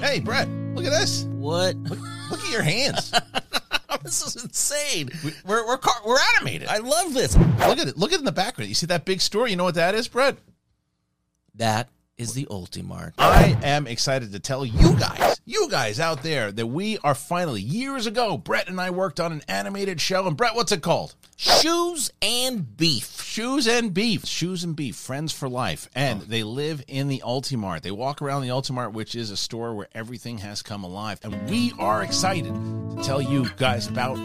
Hey, Brett, look at this. What? Look, look at your hands. this is insane. We're we're car- we're animated. I love this. look at it. Look at it in the background. You see that big store? You know what that is, Brett? That is the Ultimart. I am excited to tell you guys, you guys out there, that we are finally years ago. Brett and I worked on an animated show, and Brett, what's it called? Shoes and beef. Shoes and Beef. Shoes and Beef, friends for life. And oh. they live in the Ultimart. They walk around the Ultimart, which is a store where everything has come alive. And we are excited to tell you guys about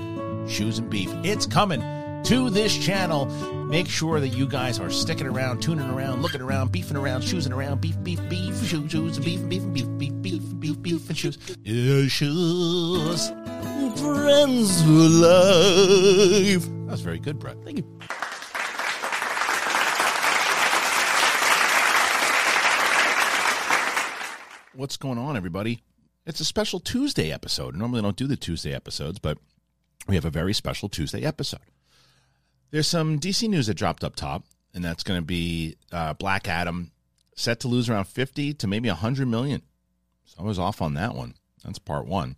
Shoes and Beef. It's coming to this channel. Make sure that you guys are sticking around, tuning around, looking around, beefing around, choosing around, beef, beef, beef, shoes, shoes, beef, beef, beef, beef, beef, beef, beef, and shoes. Shoes. Friends for life. That was very good, Brett. Thank you. What's going on, everybody? It's a special Tuesday episode. Normally, I don't do the Tuesday episodes, but we have a very special Tuesday episode. There's some DC news that dropped up top, and that's going to be uh, Black Adam set to lose around 50 to maybe 100 million. So I was off on that one. That's part one.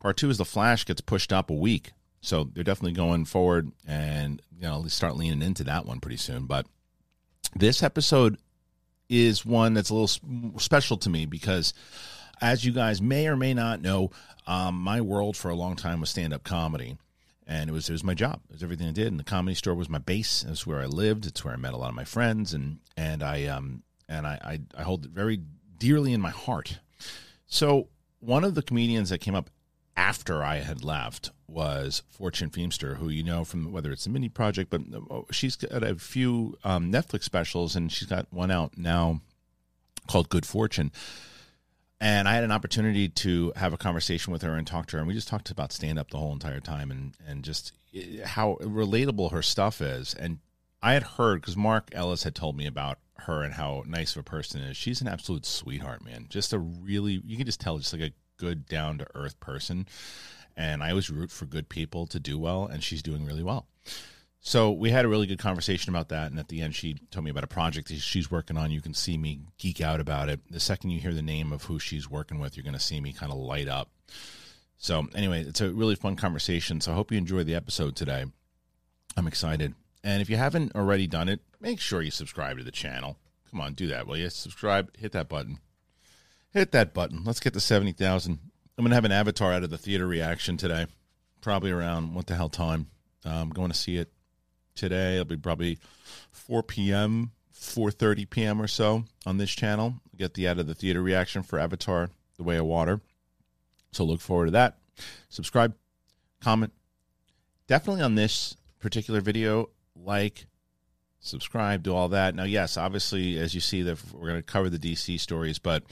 Part two is the Flash gets pushed up a week. So they're definitely going forward and, you know, start leaning into that one pretty soon. But this episode is one that's a little special to me because, as you guys may or may not know, um, my world for a long time was stand up comedy. And it was it was my job. It was everything I did. And the comedy store was my base. It's where I lived. It's where I met a lot of my friends. And and I um and I I, I hold it very dearly in my heart. So one of the comedians that came up after I had left was Fortune Feimster, who you know from whether it's a Mindy Project, but uh, she's got a few um, Netflix specials, and she's got one out now called Good Fortune. And I had an opportunity to have a conversation with her and talk to her, and we just talked about stand up the whole entire time, and and just eh, how relatable her stuff is. And I had heard because Mark Ellis had told me about her and how nice of a person is. She's an absolute sweetheart, man. Just a really you can just tell, just like a good down to earth person. And I always root for good people to do well, and she's doing really well. So we had a really good conversation about that, and at the end, she told me about a project that she's working on. You can see me geek out about it. The second you hear the name of who she's working with, you're going to see me kind of light up. So anyway, it's a really fun conversation. So I hope you enjoy the episode today. I'm excited, and if you haven't already done it, make sure you subscribe to the channel. Come on, do that, will you? Subscribe, hit that button, hit that button. Let's get to seventy thousand. I'm going to have an avatar out of the theater reaction today, probably around what the hell time. Um, I'm going to see it today. It'll be probably 4 p.m., 4:30 p.m. or so on this channel. Get the out of the theater reaction for Avatar: The Way of Water. So look forward to that. Subscribe, comment. Definitely on this particular video, like, subscribe, do all that. Now, yes, obviously, as you see, that we're going to cover the DC stories, but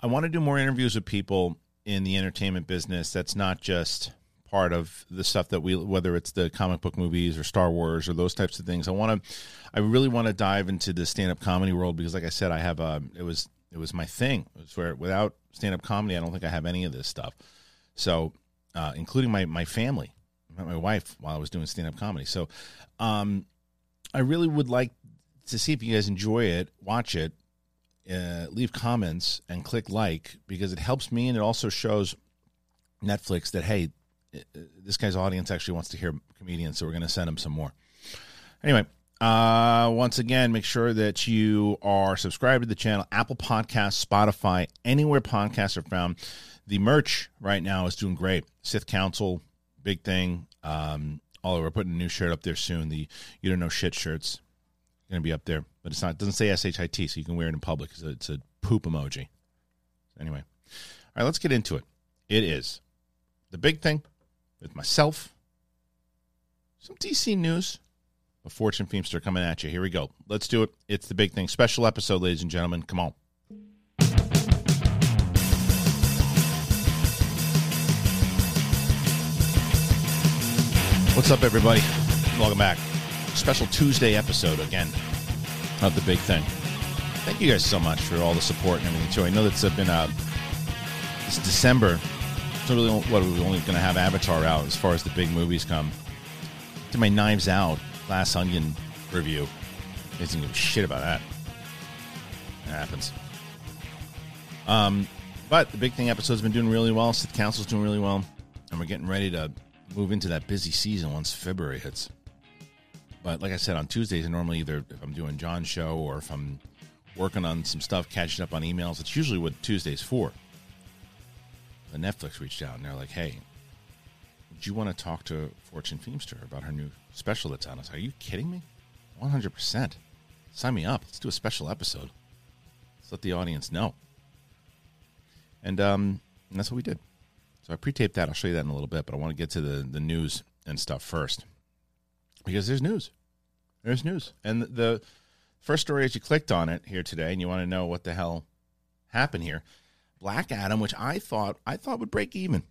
I want to do more interviews with people in the entertainment business. That's not just part of the stuff that we whether it's the comic book movies or Star Wars or those types of things. I want to I really want to dive into the stand-up comedy world because like I said I have a it was it was my thing. It was where without stand-up comedy I don't think I have any of this stuff. So uh, including my my family, my wife while I was doing stand-up comedy. So um I really would like to see if you guys enjoy it, watch it, uh, leave comments and click like because it helps me and it also shows Netflix that hey, this guy's audience actually wants to hear comedians, so we're going to send him some more. Anyway, uh, once again, make sure that you are subscribed to the channel, Apple Podcasts, Spotify, anywhere podcasts are found. The merch right now is doing great. Sith Council, big thing. Um, although we're putting a new shirt up there soon. The you don't know shit shirts going to be up there, but it's not. It doesn't say shit, so you can wear it in public. It's a, it's a poop emoji. Anyway, all right, let's get into it. It is the big thing with myself, some DC news, a fortune Feimster coming at you. Here we go. Let's do it. It's the big thing. Special episode, ladies and gentlemen. Come on. What's up, everybody? Welcome back. Special Tuesday episode again of the big thing. Thank you guys so much for all the support and everything too. I know that's uh, been a this December so really, what we're only going to have Avatar out as far as the big movies come? To my Knives Out Glass Onion review. I didn't give a shit about that. It happens. Um, but the big thing episode's been doing really well. Sith Council's doing really well, and we're getting ready to move into that busy season once February hits. But like I said, on Tuesdays, I normally either if I'm doing John's show or if I'm working on some stuff, catching up on emails, it's usually what Tuesday's for. Netflix reached out and they're like, "Hey, would you want to talk to Fortune Feimster about her new special that's on?" I was like, "Are you kidding me? One hundred percent. Sign me up. Let's do a special episode. Let's let the audience know." And um, and that's what we did. So I pre-taped that. I'll show you that in a little bit, but I want to get to the the news and stuff first because there's news. There's news, and the first story as you clicked on it here today, and you want to know what the hell happened here. Black Adam, which I thought I thought would break even,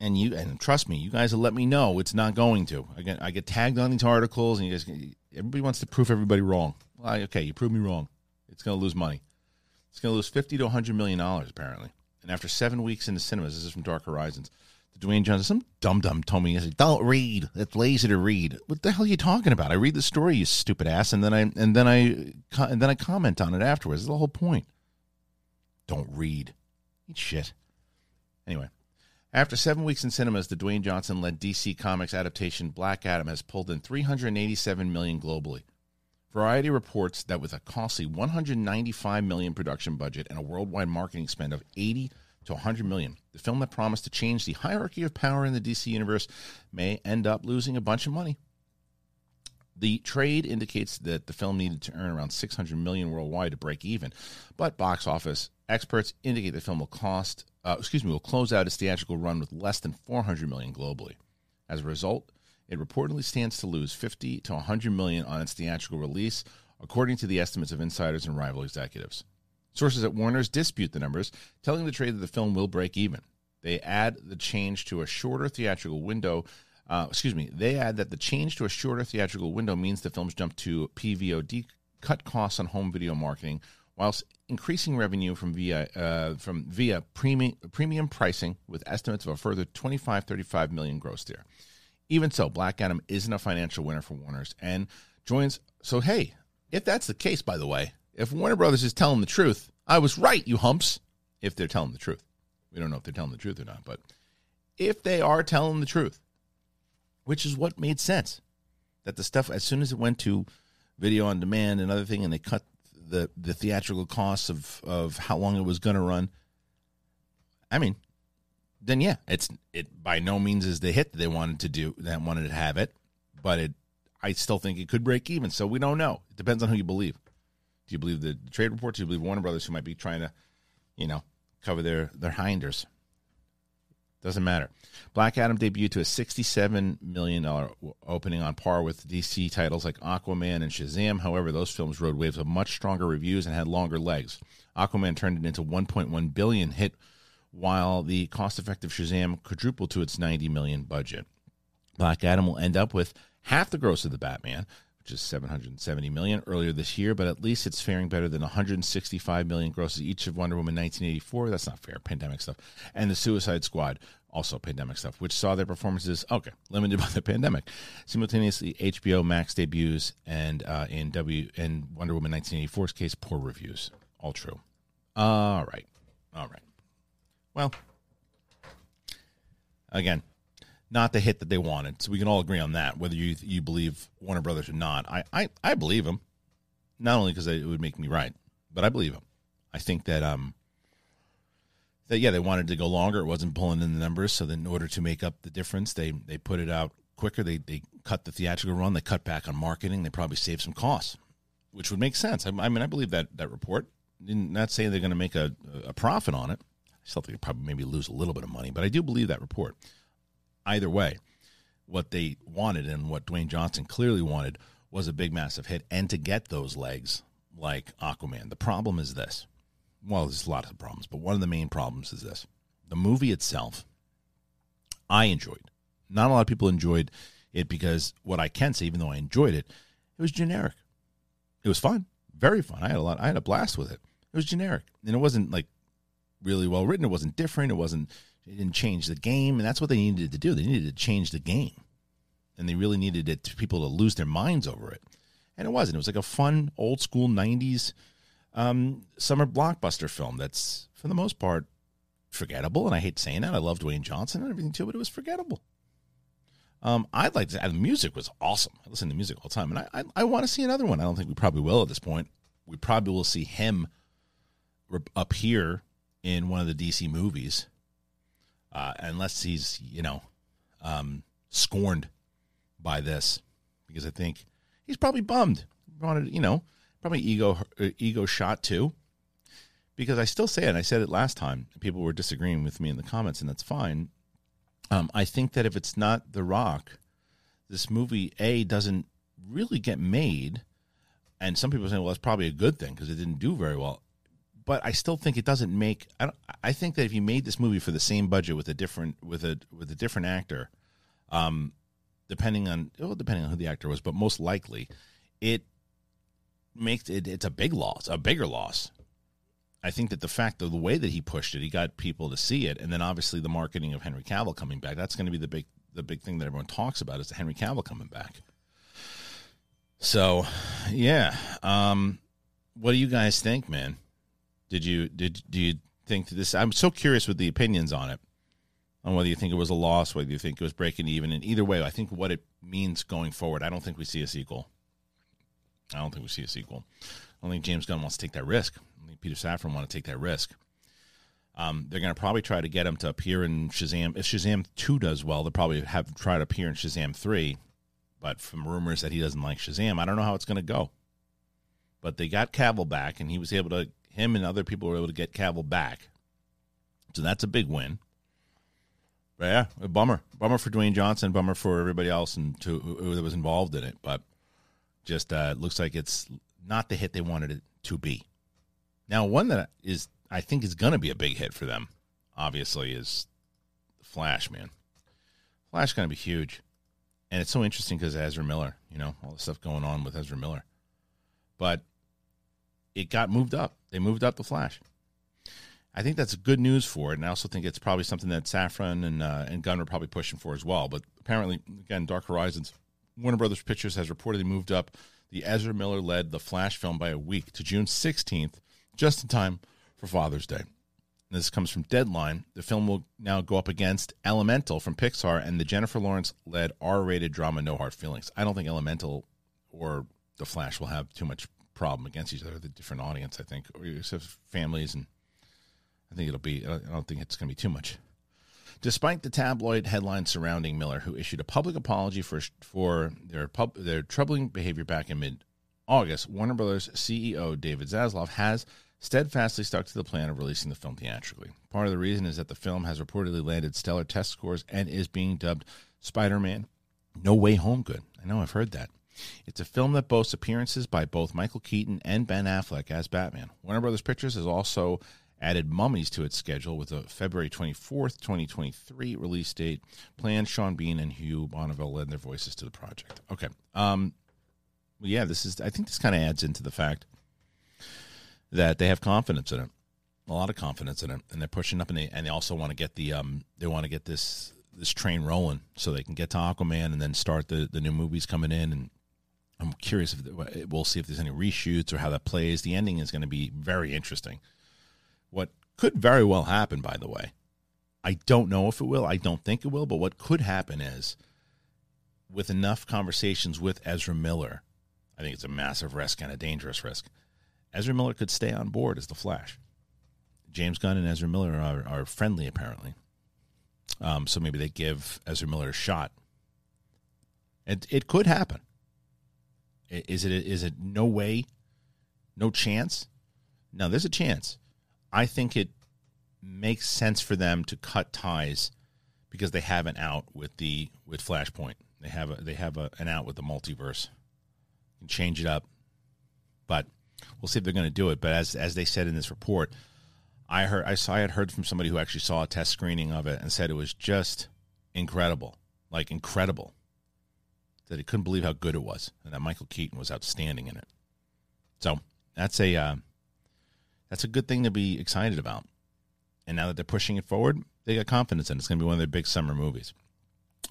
and you and trust me, you guys will let me know it's not going to. I get I get tagged on these articles, and you guys everybody wants to prove everybody wrong. Well, okay, you prove me wrong. It's going to lose money. It's going to lose fifty to hundred million dollars apparently. And after seven weeks in the cinemas, this is from Dark Horizons. The Dwayne Johnson, some dum dum told me, said, "Don't read. It's lazy to read." What the hell are you talking about? I read the story, you stupid ass, and then I and then I and then I comment on it afterwards. That's the whole point. Don't read. Eat shit. Anyway, after seven weeks in cinemas, the Dwayne Johnson led DC Comics adaptation Black Adam has pulled in 387 million globally. Variety reports that with a costly 195 million production budget and a worldwide marketing spend of 80 to 100 million, the film that promised to change the hierarchy of power in the DC universe may end up losing a bunch of money. The trade indicates that the film needed to earn around 600 million worldwide to break even, but box office experts indicate the film will cost, uh, excuse me, will close out its theatrical run with less than 400 million globally. As a result, it reportedly stands to lose 50 to 100 million on its theatrical release, according to the estimates of insiders and rival executives. Sources at Warner's dispute the numbers, telling the trade that the film will break even. They add the change to a shorter theatrical window. Uh, excuse me. They add that the change to a shorter theatrical window means the films jump to PVOD, cut costs on home video marketing, whilst increasing revenue from via uh, from via premium premium pricing, with estimates of a further 25, 35 million gross there. Even so, Black Adam isn't a financial winner for Warner's and joins. So, hey, if that's the case, by the way, if Warner Brothers is telling the truth, I was right, you humps. If they're telling the truth, we don't know if they're telling the truth or not, but if they are telling the truth, which is what made sense, that the stuff as soon as it went to video on demand and other thing, and they cut the the theatrical costs of of how long it was going to run. I mean, then yeah, it's it by no means is the hit that they wanted to do that wanted to have it, but it I still think it could break even. So we don't know. It depends on who you believe. Do you believe the trade reports? Do you believe Warner Brothers, who might be trying to, you know, cover their their hinders? Doesn't matter. Black Adam debuted to a $67 million opening on par with DC titles like Aquaman and Shazam. However, those films rode waves of much stronger reviews and had longer legs. Aquaman turned it into 1.1 billion hit while the cost-effective Shazam quadrupled to its 90 million budget. Black Adam will end up with half the gross of the Batman, which is 770 million earlier this year, but at least it's faring better than 165 million grosses each of Wonder Woman 1984. That's not fair, pandemic stuff. And the Suicide Squad, also pandemic stuff, which saw their performances okay limited by the pandemic. Simultaneously, HBO Max debuts and uh, in W in Wonder Woman 1984's case, poor reviews. All true. All right, all right. Well, again, not the hit that they wanted. So we can all agree on that, whether you you believe Warner Brothers or not. I I, I believe them, not only because it would make me right, but I believe them. I think that um that yeah they wanted to go longer. It wasn't pulling in the numbers, so then in order to make up the difference, they they put it out quicker. They they cut the theatrical run. They cut back on marketing. They probably saved some costs, which would make sense. I, I mean, I believe that that report. Not saying they're going to make a, a profit on it. I still think they probably maybe lose a little bit of money, but I do believe that report either way, what they wanted and what Dwayne Johnson clearly wanted was a big, massive hit and to get those legs like Aquaman. The problem is this. Well, there's a lot of problems, but one of the main problems is this. The movie itself, I enjoyed. Not a lot of people enjoyed it because what I can say, even though I enjoyed it, it was generic. It was fun, very fun. I had a lot. I had a blast with it. It was generic, and it wasn't like really well written. It wasn't different. It wasn't. It didn't change the game, and that's what they needed to do. They needed to change the game, and they really needed it to people to lose their minds over it. And it wasn't. It was like a fun, old school '90s um, summer blockbuster film. That's for the most part forgettable. And I hate saying that. I love Dwayne Johnson and everything too, but it was forgettable. Um, I'd like to. The music was awesome. I listen to music all the time, and I I, I want to see another one. I don't think we probably will at this point. We probably will see him up here in one of the DC movies, uh, unless he's you know um, scorned by this, because I think he's probably bummed. Wanted you know probably ego uh, ego shot too, because I still say it. I said it last time. People were disagreeing with me in the comments, and that's fine. Um, I think that if it's not The Rock, this movie a doesn't really get made, and some people say, well, that's probably a good thing because it didn't do very well but I still think it doesn't make. I, I think that if you made this movie for the same budget with a different with a with a different actor, um, depending on well, depending on who the actor was, but most likely, it makes it it's a big loss, a bigger loss. I think that the fact of the way that he pushed it, he got people to see it, and then obviously the marketing of Henry Cavill coming back. That's going to be the big the big thing that everyone talks about is the Henry Cavill coming back. So, yeah. Um, what do you guys think, man? Did you did do you think this? I'm so curious with the opinions on it, on whether you think it was a loss, whether you think it was breaking even. And either way, I think what it means going forward. I don't think we see a sequel. I don't think we see a sequel. I don't think James Gunn wants to take that risk. I think Peter Safran want to take that risk. Um, they're going to probably try to get him to appear in Shazam. If Shazam two does well, they'll probably have try to appear in Shazam three. But from rumors that he doesn't like Shazam, I don't know how it's going to go. But they got Cavill back, and he was able to him and other people were able to get Cavill back. So that's a big win. But yeah, a bummer. Bummer for Dwayne Johnson, bummer for everybody else and to, who, who was involved in it. But just uh, looks like it's not the hit they wanted it to be. Now, one that is I think is going to be a big hit for them, obviously, is Flash, man. Flash going to be huge. And it's so interesting because Ezra Miller, you know, all the stuff going on with Ezra Miller. But it got moved up. They moved up the Flash. I think that's good news for it, and I also think it's probably something that Safran and uh, and Gunn are probably pushing for as well. But apparently, again, Dark Horizons, Warner Brothers Pictures has reportedly moved up the Ezra Miller led The Flash film by a week to June 16th, just in time for Father's Day. And this comes from Deadline. The film will now go up against Elemental from Pixar and the Jennifer Lawrence led R rated drama No Hard Feelings. I don't think Elemental or The Flash will have too much problem against each other. The different audience, I think, or families, and I think it'll be. I don't think it's going to be too much. Despite the tabloid headlines surrounding Miller, who issued a public apology for for their pub, their troubling behavior back in mid August, Warner Brothers CEO David Zaslav has steadfastly stuck to the plan of releasing the film theatrically. Part of the reason is that the film has reportedly landed stellar test scores and is being dubbed Spider-Man No Way Home good. I know I've heard that. It's a film that boasts appearances by both Michael Keaton and Ben Affleck as Batman. Warner Brothers Pictures has also added Mummies to its schedule with a February 24th, 2023 release date. Planned Sean Bean and Hugh Bonneville lend their voices to the project. Okay. Um, yeah, this is, I think this kind of adds into the fact that they have confidence in it, a lot of confidence in it, and they're pushing up, and they, and they also want to get the, um, they want to get this, this train rolling so they can get to Aquaman and then start the, the new movies coming in and I'm curious if we'll see if there's any reshoots or how that plays. The ending is going to be very interesting. What could very well happen, by the way, I don't know if it will. I don't think it will. But what could happen is, with enough conversations with Ezra Miller, I think it's a massive risk and a dangerous risk. Ezra Miller could stay on board as the Flash. James Gunn and Ezra Miller are, are friendly, apparently. Um, so maybe they give Ezra Miller a shot. It, it could happen. Is it is it no way, no chance? No, there's a chance. I think it makes sense for them to cut ties because they have an out with the with Flashpoint. They have a they have a, an out with the multiverse. and change it up, but we'll see if they're going to do it. But as as they said in this report, I heard I saw I had heard from somebody who actually saw a test screening of it and said it was just incredible, like incredible. That he couldn't believe how good it was, and that Michael Keaton was outstanding in it. So that's a uh, that's a good thing to be excited about. And now that they're pushing it forward, they got confidence in it. It's going to be one of their big summer movies.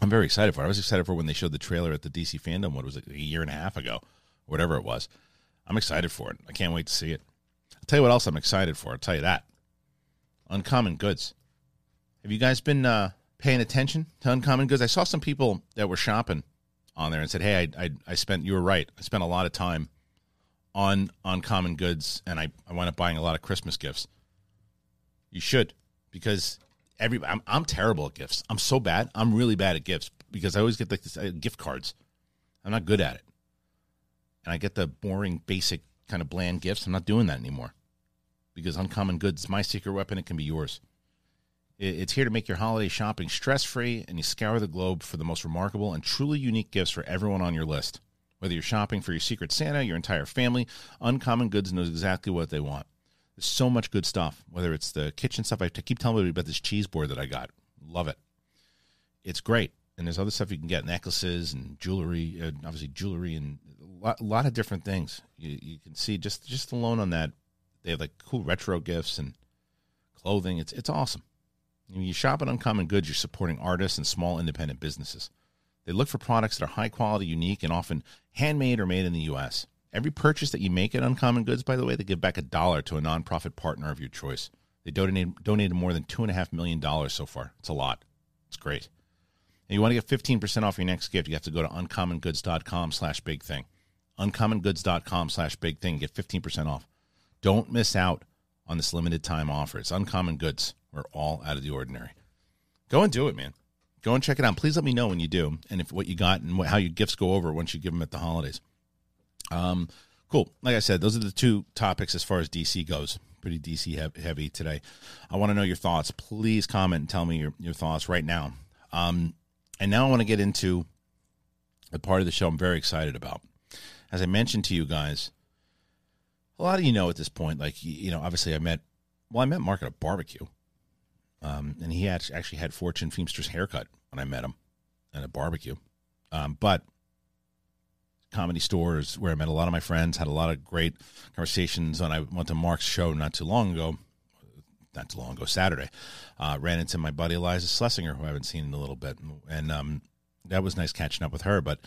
I'm very excited for it. I was excited for when they showed the trailer at the DC fandom. What was it, a year and a half ago, whatever it was. I'm excited for it. I can't wait to see it. I'll tell you what else I'm excited for. I'll tell you that. Uncommon Goods. Have you guys been uh, paying attention to Uncommon Goods? I saw some people that were shopping on there and said, "Hey, I, I, I spent. You were right. I spent a lot of time on Uncommon Goods, and I, I wound up buying a lot of Christmas gifts. You should, because every I'm, I'm terrible at gifts. I'm so bad. I'm really bad at gifts because I always get like this, uh, gift cards. I'm not good at it, and I get the boring, basic kind of bland gifts. I'm not doing that anymore because Uncommon Goods my secret weapon. It can be yours. It- It's here to make your holiday shopping stress free, and you scour the globe for the most remarkable and truly unique gifts for everyone on your list. Whether you're shopping for your secret Santa, your entire family, Uncommon Goods knows exactly what they want. There's so much good stuff. Whether it's the kitchen stuff, I keep telling everybody about this cheese board that I got. Love it. It's great. And there's other stuff you can get necklaces and jewelry, uh, obviously jewelry and a lot, a lot of different things. You, you can see just just alone on that. They have like cool retro gifts and clothing. It's it's awesome. When you shop at Uncommon Goods, you're supporting artists and small independent businesses. They look for products that are high quality, unique, and often handmade or made in the U.S. Every purchase that you make at Uncommon Goods, by the way, they give back a dollar to a nonprofit partner of your choice. They donated donated more than two and a half million dollars so far. It's a lot. It's great. And you want to get fifteen percent off your next gift, you have to go to uncommongoods.com slash big thing. Uncommongoods.com slash big thing. Get fifteen percent off. Don't miss out on this limited time offer. It's Uncommon Goods. We're all out of the ordinary. Go and do it, man. Go and check it out. Please let me know when you do, and if what you got and what, how your gifts go over once you give them at the holidays. Um, cool. Like I said, those are the two topics as far as DC goes. Pretty DC heavy today. I want to know your thoughts. Please comment and tell me your, your thoughts right now. Um, and now I want to get into the part of the show I'm very excited about. As I mentioned to you guys, a lot of you know at this point, like you know, obviously I met, well, I met Mark at a barbecue, um, and he had actually had Fortune Feimster's haircut when I met him at a barbecue. Um, but comedy stores where I met a lot of my friends, had a lot of great conversations. And I went to Mark's show not too long ago, not too long ago, Saturday. Uh, ran into my buddy Eliza Schlesinger, who I haven't seen in a little bit, and um, that was nice catching up with her. But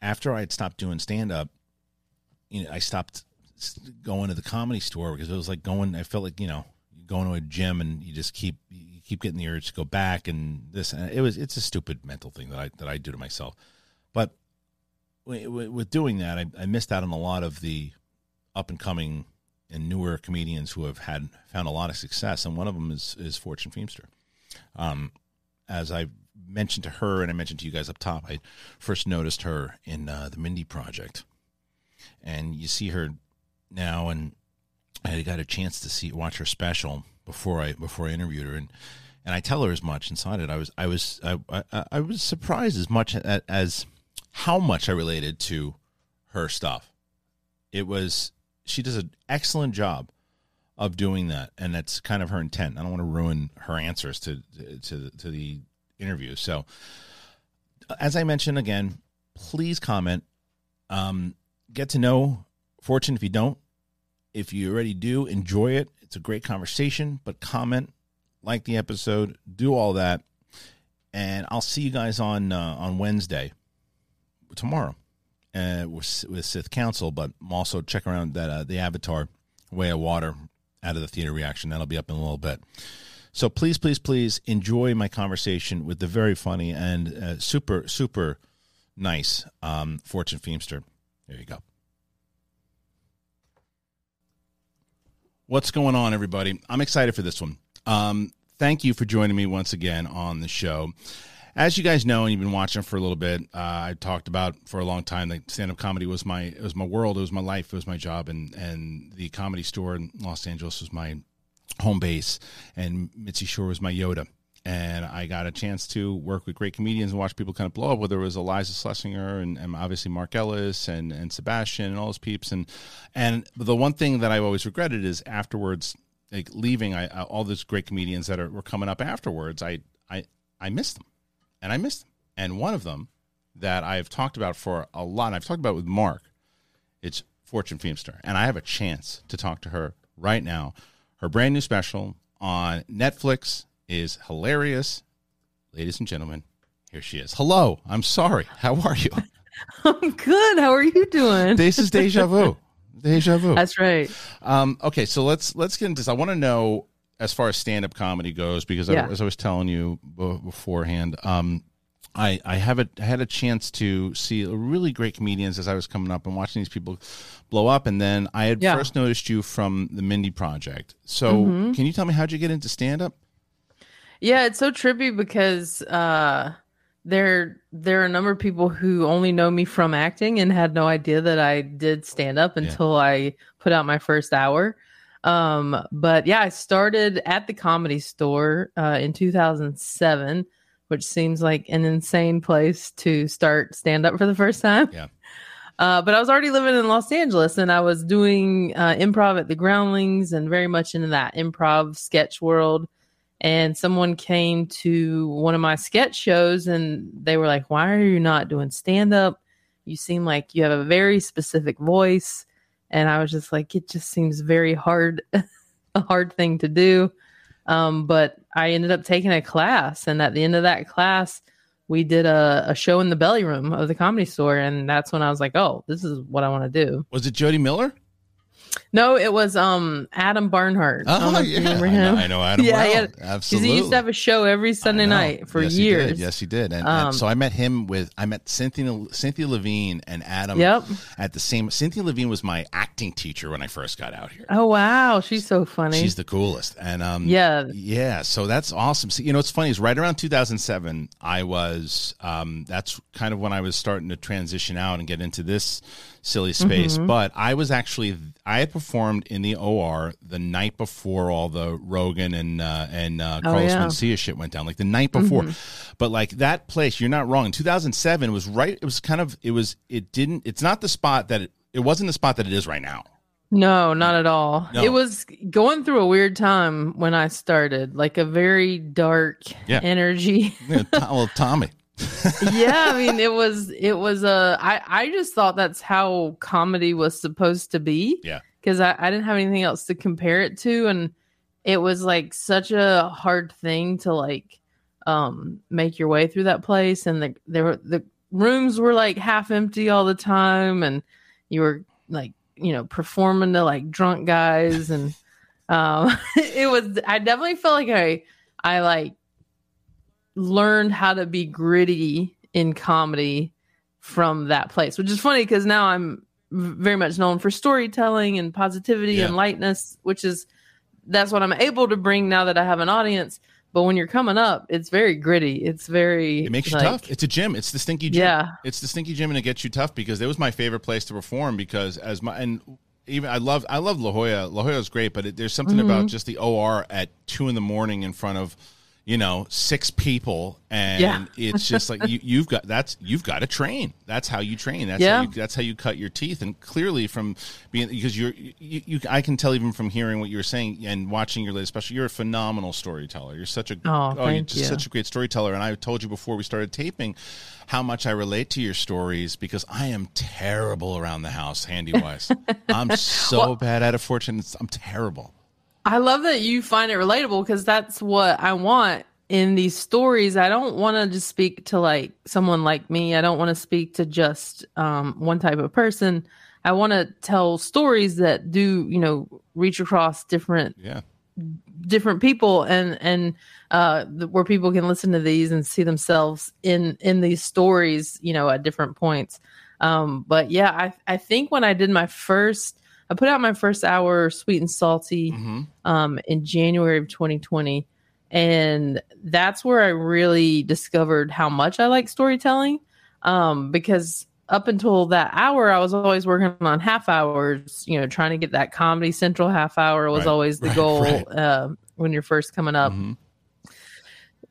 after I had stopped doing stand up, you know, I stopped going to the comedy store because it was like going. I felt like you know, going to a gym and you just keep you keep getting the urge to go back and this. And it was it's a stupid mental thing that I that I do to myself. But wi- wi- with doing that, I, I missed out on a lot of the up and coming and newer comedians who have had found a lot of success, and one of them is is Fortune Feimster. Um, as I mentioned to her, and I mentioned to you guys up top, I first noticed her in uh, the Mindy Project, and you see her now, and I got a chance to see watch her special before I before I interviewed her, and and I tell her as much inside it. I was I was I I, I was surprised as much as, as how much I related to her stuff. It was she does an excellent job of doing that, and that's kind of her intent. I don't want to ruin her answers to to to the interview. So, as I mentioned again, please comment. Um, get to know Fortune if you don't. If you already do, enjoy it. It's a great conversation, but comment, like the episode, do all that, and I'll see you guys on uh, on Wednesday tomorrow uh, with, with Sith Council. But also check around that uh, the Avatar Way of Water out of the theater reaction. That'll be up in a little bit. So please, please, please enjoy my conversation with the very funny and uh, super, super nice um, Fortune Feimster. There you go. What's going on, everybody? I'm excited for this one. Um, thank you for joining me once again on the show. As you guys know, and you've been watching for a little bit, uh, I talked about for a long time that stand-up comedy was my it was my world, it was my life, it was my job, and and the comedy store in Los Angeles was my home base, and Mitzi Shore was my Yoda. And I got a chance to work with great comedians and watch people kind of blow up. Whether it was Eliza Schlesinger and, and obviously Mark Ellis and, and Sebastian and all those peeps. And and the one thing that I've always regretted is afterwards, like leaving, I, I all those great comedians that are were coming up afterwards. I I I missed them, and I missed them. And one of them, that I've talked about for a lot. I've talked about with Mark. It's Fortune Feimster, and I have a chance to talk to her right now. Her brand new special on Netflix is hilarious. Ladies and gentlemen, here she is. Hello. I'm sorry. How are you? I'm good. How are you doing? this is deja vu. Deja vu. That's right. Um, okay, so let's let's get into this. I want to know as far as stand up comedy goes because Yeah. I, as I was telling you b- beforehand, um, I I have a had a chance to see really great comedians as I was coming up and watching these people blow up, and then I had Yeah. first noticed you from the Mindy Project. So Mm-hmm. can you tell me how'd you get into stand up? Yeah, it's so trippy because uh there there are a number of people who only know me from acting and had no idea that I did stand up until I put out my first hour. Um but yeah, I started at the comedy store uh in 2007, which seems like an insane place to start stand up for the first time. Yeah. Uh, but I was already living in Los Angeles and I was doing uh, improv at the Groundlings and very much into that improv sketch world and someone came to one of my sketch shows and they were like why are you not doing stand up you seem like you have a very specific voice. And i was just like it just seems very hard a hard thing to do. Um, but i ended up taking a class and at the end of that class we did a, a show in the belly room of the comedy store. And that's when i was like oh this is what i want to do. Was it Jody Miller? No it was um adam barnhart I don't know remember Oh, I know, I know Adam Yeah, had- Absolutely. He used to have a show every Sunday night for yes, years. He did. Yes, he did. And, and Um, so I met him with I met Cynthia Cynthia Levine and Adam Yep. at the same. Cynthia Levine was my acting teacher when I first got out here. Oh wow, she's so funny. She's the coolest. And um, Yeah. yeah. So that's awesome. So, you know, it's funny is right around 2007, I was. Um, that's kind of when I was starting to transition out and get into this silly space. Mm-hmm. But I was actually I had performed in the OR the night before all the Rogan and uh, and uh, Oh, Carlos yeah. Mencia shit went down, like the night before. But like that place, you're not wrong. In 2007 was right. It was kind of it was it didn't. It's not the spot that it, it wasn't the spot that it is right now. no, not at all. No. It was going through a weird time when I started, like a very dark Yeah. energy. Yeah, well, Tommy. yeah, I mean, it was it was a. I I just thought that's how comedy was supposed to be. Yeah. because I, I didn't have anything else to compare it to, and it was like such a hard thing to like um make your way through that place, and the there were the rooms were like half empty all the time, and you were like you know performing to like drunk guys, and um it was. I definitely felt like I I like learned how to be gritty in comedy from that place, which is funny because now I'm very much known for storytelling and positivity Yeah. and lightness, which is that's what I'm able to bring now that I have an audience. But when you're coming up, it's very gritty. It's very It makes you like- tough. It's a gym. It's the stinky gym. Yeah. It's the stinky gym, and it gets you tough because it was my favorite place to perform because as my and even I love I love La Jolla. La Jolla is great, but it, there's something Mm-hmm. about just the OR at two in the morning in front of you know six people, and Yeah. it's just like you you've got that's you've got to train. That's how you train. That's Yeah. how you, that's how you cut your teeth. And clearly from being because you're you, you I can tell even from hearing what you were saying and watching your latest special, you're a phenomenal storyteller. You're such a Oh, oh you're just you. such a great storyteller. And I told you before we started taping how much I relate to your stories because I am terrible around the house, handy wise. I'm so bad at a Fortune, I'm terrible. I love that you find it relatable because that's what I want in these stories. I don't want to just speak to like someone like me. I don't want to speak to just um, one type of person. I want to tell stories that do, you know, reach across different Yeah. different people and and uh where people can listen to these and see themselves in in these stories you know at different points um but yeah i i think when i did my first i put out my first hour sweet and salty hmm um in january of 2020 and that's where i really discovered how much i like storytelling. Um because up until that hour i was always working on half hours you know trying to get that comedy central half hour was Right, always the right, goal right. uh, when you're first coming up. Mhm.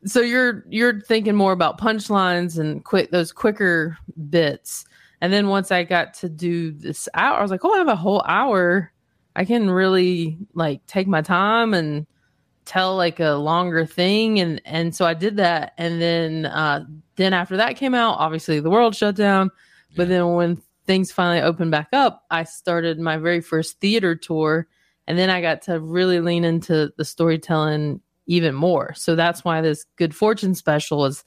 so you're you're thinking more about punchlines and quick those quicker bits and then once i got to do this hour i was like oh i have a whole hour. I can really like take my time and tell like a longer thing. And and so I did that. And then uh then after that came out obviously the world shut down. But Yeah. then when things finally opened back up I started my very first theater tour. And then I got to really lean into the storytelling even more. So that's why this good fortune special is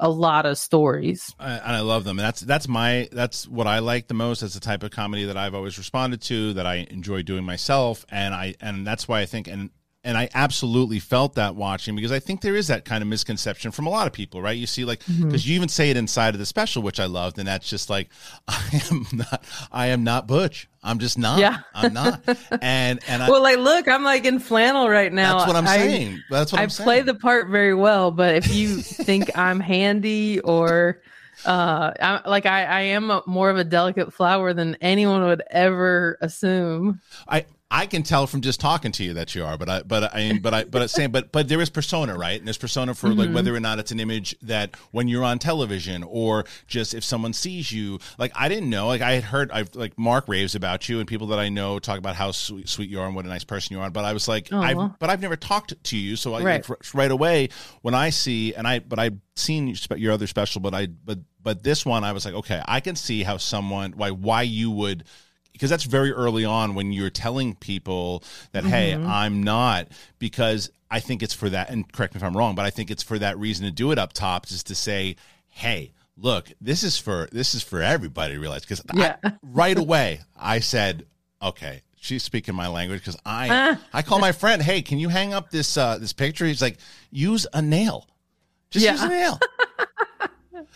a lot of stories and I love them. And that's that's my that's what I like the most. That's the type of comedy that I've always responded to, that I enjoy doing myself, and I and that's why I think and and I absolutely felt that watching because I think there is that kind of misconception from a lot of people, right? You see, like because you even say it inside of the special, which I loved, and that's just like I am not I am not Butch. I'm just not. Yeah. I'm not. And and I, well like look I'm like in flannel right now that's what I'm I- saying. That's what I am play saying. the part very well, but if you think I'm handy or uh I, like I, I am a, more of a delicate flower than anyone would ever assume. I I can tell from just talking to you that you are, but I but I but I but I'm saying but but there is persona, right? And there's persona for like whether or not it's an image that when you're on television or just if someone sees you. Like I didn't know, like I had heard, I've like Mark raves about you and people that I know talk about how sweet, sweet you are and what a nice person you are. But I was like, Aw. I but I've never talked to you, so I Right. like, right away when I see and I but I've seen your other special, but I but but this one I was like, okay, I can see how someone why why you would because that's very early on when you're telling people that hey i'm not because i think it's for that and correct me if i'm wrong but i think it's for that reason to do it up top just to say hey look this is for this is for everybody to realize because Yeah. right away i said okay she's speaking my language because i Ah. i call my friend hey can you hang up this uh this picture he's like use a nail just Yeah. use a nail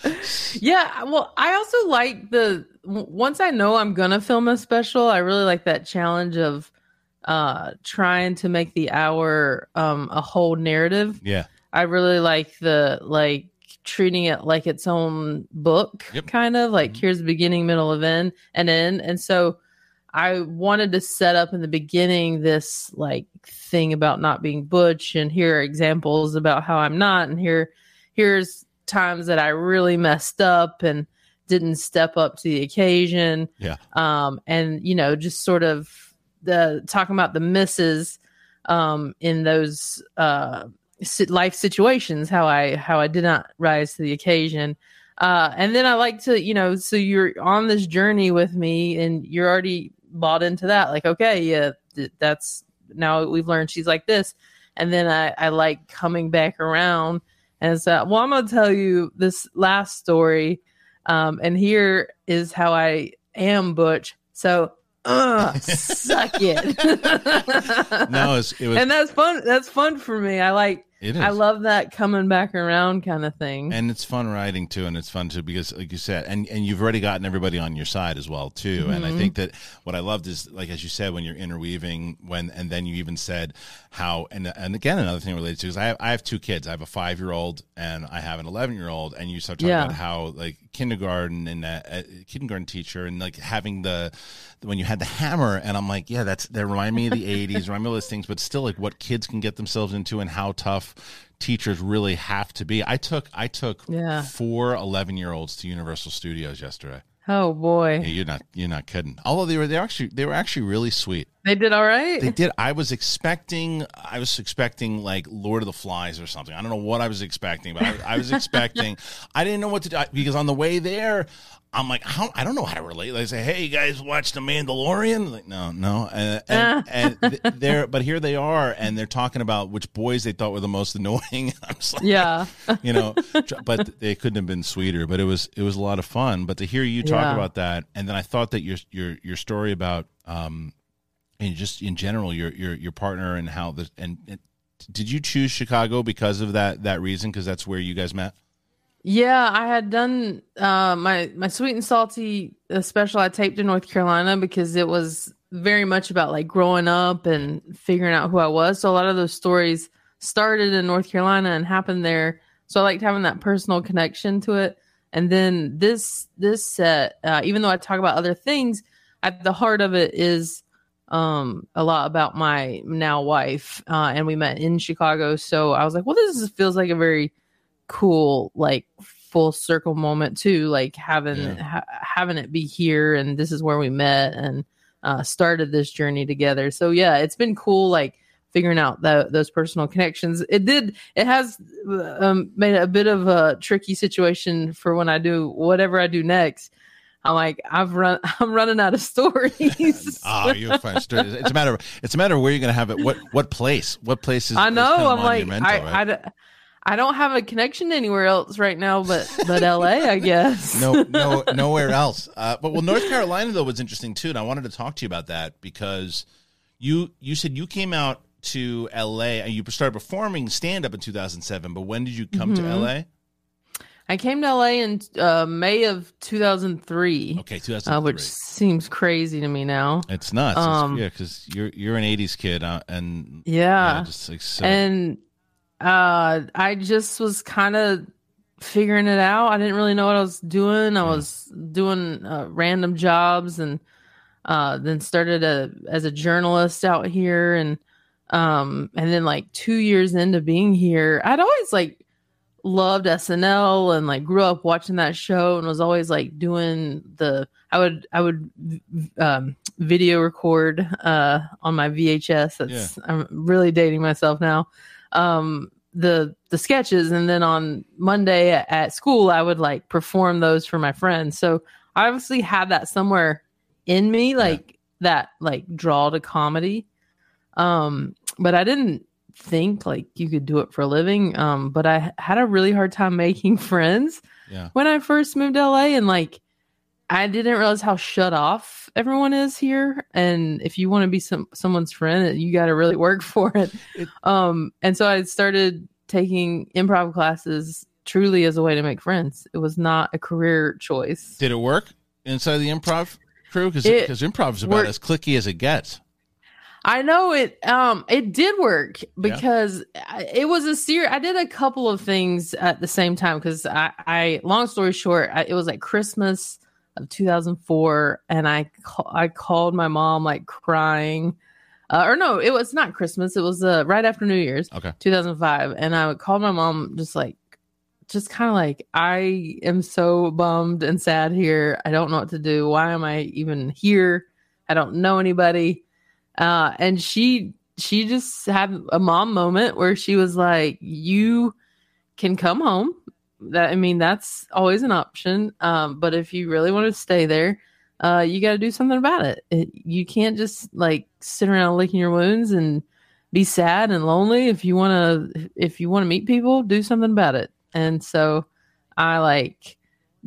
Yeah, well, I also like the once I know I'm gonna film a special, I really like that challenge of uh trying to make the hour um a whole narrative. yeah I really like the like treating it like its own book, Yep. kind of like Mhm. here's the beginning, middle, of end, and end. And so I wanted to set up in the beginning this like thing about not being butch, and here are examples about how I'm not, and here here's times that I really messed up and didn't step up to the occasion. Yeah. Um, and you know, just sort of the talking about the misses um in those uh life situations how i how i did not rise to the occasion uh and then i like to you know so you're on this journey with me and you're already bought into that like okay yeah th- that's now we've learned she's like this and then i i like coming back around and so well i'm gonna tell you this last story um and here is how i am butch. So uh suck it. No it was, it was and that's fun that's fun for me. I like it is. i love that coming back around kind of thing and it's fun writing too and it's fun too because like you said and and you've already gotten everybody on your side as well too and i Mhm. think that what i loved is like as you said when you're interweaving when and then you even said how and and again another thing related to is i have, I have two kids i have a five year old and i have an 11 year old and you start talking Yeah. about how like kindergarten and a, uh, kindergarten teacher and like having the when you had the hammer and i'm like yeah that's that remind me of the 80s remind me of those things but still like what kids can get themselves into and how tough teachers really have to be. I took i took Yeah. four 11 year olds to universal studios yesterday. Oh boy. Yeah, you're not you're not kidding. Although they were they were actually they were actually really sweet they did all right? They did. I was expecting i was expecting like lord of the flies or something. I don't know what i was expecting but i, I was expecting i didn't know what to do. Because on the way there i'm like how, i don't know how to relate. I say hey you guys watch the mandalorian? Like no no. And and, and th- they're but here they are and they're talking about which boys they thought were the most annoying. I'm just like yeah. you know but they couldn't have been sweeter but it was it was a lot of fun. But to hear you talk Yeah. about that and then i thought that your your your story about um and just in general your your your partner and how the and, and did you choose chicago because of that that reason because that's where you guys met Yeah, I had done uh, my my sweet and salty uh, special. I taped in North Carolina because it was very much about like growing up and figuring out who I was. So a lot of those stories started in North Carolina and happened there. So I liked having that personal connection to it. And then this this set, uh, even though I talk about other things, at the heart of it is um a lot about my now wife uh and we met in chicago so i was like well this is, feels like a very cool like full circle moment too like having Yeah. ha- having it be here and this is where we met and uh started this journey together so yeah it's been cool like figuring out tho- those personal connections. It did. It has um, made it a bit of a tricky situation for when I do whatever I do next. I'm like, I've run, I'm running out of stories. Oh, you're fine. It's a matter. Of, it's a matter of where you're going to have it. What what place? What place is? I know. kind of I'm like, I, right? I, d- I don't have a connection anywhere else right now, but but LA, I guess. no, no, nowhere else. Uh, but well, North Carolina though was interesting too, and I wanted to talk to you about that because you you said you came out to L.A. and you started performing stand up in 2007. But when did you come to Mhm. L.A.? I came to LA in uh, May of 2003, Okay, 2003. uh, which seems crazy to me now. it's nuts. It's- um, yeah, because you're you're an '80s kid, uh, and Yeah. just like so. and uh i just was kind of figuring it out i didn't really know what i was doing i Yeah. was doing uh, random jobs and uh then started a, as a journalist out here and um and then like two years into being here i'd always like loved snl and like grew up watching that show and was always like doing the i would i would um video record uh on my vhs that's i'm really dating myself now. Um the the sketches and then on monday at, at school i would like perform those for my friends. So i obviously had that somewhere in me like that like draw to comedy. Um but i didn't think like you could do it for a living um but i had a really hard time making friends yeah, when i first moved to la and like i didn't realize how shut off everyone is here and if you want to be some someone's friend you got to really work for it. It- um and so i started taking improv classes truly as a way to make friends it was not a career choice did it work inside the improv crew? Because It improv is about worked- as clicky as it gets. I know it. Um, it did work because I- it was a series. I did a couple of things at the same time because I, I, long story short, I, it was like Christmas of 2004, and I, ca- I called my mom like crying, uh, or no, it was not Christmas. It was uh, right after New Year's, Okay. 2005, and I would call my mom just like, just kind of like, I am so bummed and sad here. I don't know what to do. Why am I even here? I don't know anybody uh and she she just had a mom moment where she was like you can come home. That i mean that's always an option. Um but if you really want to stay there uh you got to do something about it. it you can't just like sit around licking your wounds and be sad and lonely. If you want to if you want to meet people do something about it. And so i like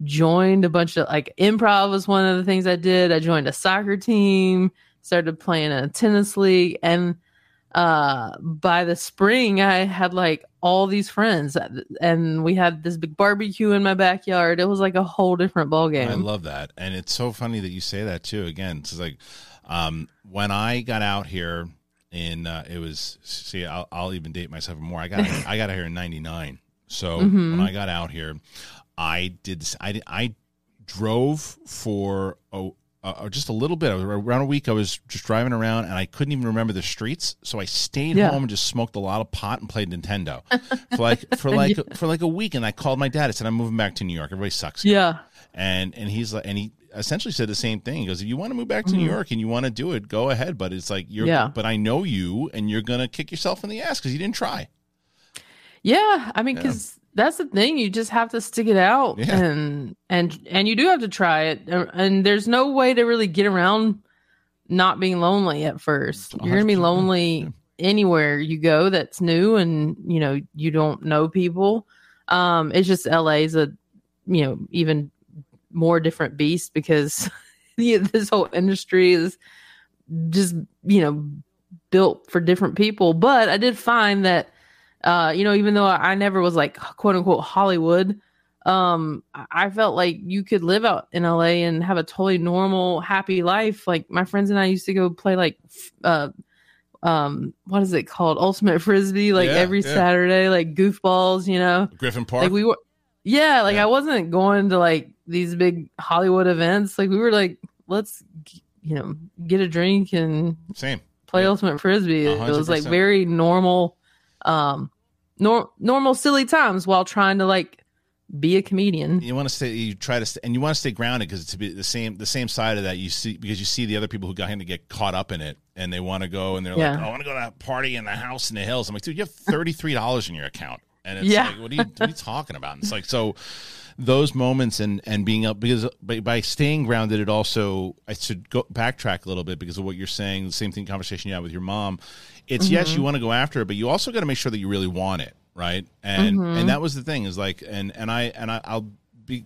joined a bunch of like improv was one of the things i did. I joined a soccer team started playing a tennis league and uh by the spring i had like all these friends and we had this big barbecue in my backyard it was like a whole different ball game I love that, and it's so funny that you say that too. Again, it's like um, when I got out here in uh, it was see, I'll, I'll even date myself more. I got I got out here in '99, so Mhm. when I got out here, I did. I I drove for a, uh, just a little bit. Around a week. I was just driving around, and I couldn't even remember the streets. So I stayed Yeah. home and just smoked a lot of pot and played Nintendo for like for like for like a week. And I called my dad. I said, "I'm moving back to New York. Everybody sucks." here." yeah and and he's like and he essentially said the same thing he goes if you want to move back to new Mhm. york and you want to do it go ahead but it's like you're Yeah. but i know you and you're gonna kick yourself in the ass because you didn't try Yeah, I mean, Yeah. because that's the thing. You just have to stick it out, Yeah. and and and you do have to try it. Uh, And there's no way to really get around not being lonely at first. You're gonna be lonely yeah. anywhere you go that's new, and you know you don't know people. Um, it's just LA's a you know even more different beast because this whole industry is just you know built for different people. But I did find that uh, you know, even though I never was like quote unquote Hollywood, um, I- felt like you could live out in LA and have a totally normal, happy life. Like my friends and I used to go play like, uh, um, what is it called? Ultimate Frisbee, like Yeah, every yeah. Saturday, like goofballs, you know? Griffith Park Like we were, yeah, like Yeah. I wasn't going to like these big Hollywood events. Like we were like, let's, you know, get a drink and same play ultimate frisbee A it was like very normal um nor- normal silly times while trying to like be a comedian you want to stay you try to stay, and you want to stay grounded because it's to be the same the same side of that you see because you see the other people who got him to get caught up in it and they want to go and they're like, oh, I want to go to that party in the house in the hills. I'm like, dude, you have thirty three dollars in your account, and it's Yeah. like, what are you what are you talking about? And it's like so. Those moments and and being up because by, by staying grounded, it also I should go backtrack a little bit because of what you're saying. The same thing conversation you had with your mom. It's yes, Mm-hmm. you want to go after it, but you also got to make sure that you really want it, right? And Mm-hmm. and that was the thing is like and and I and I, I'll be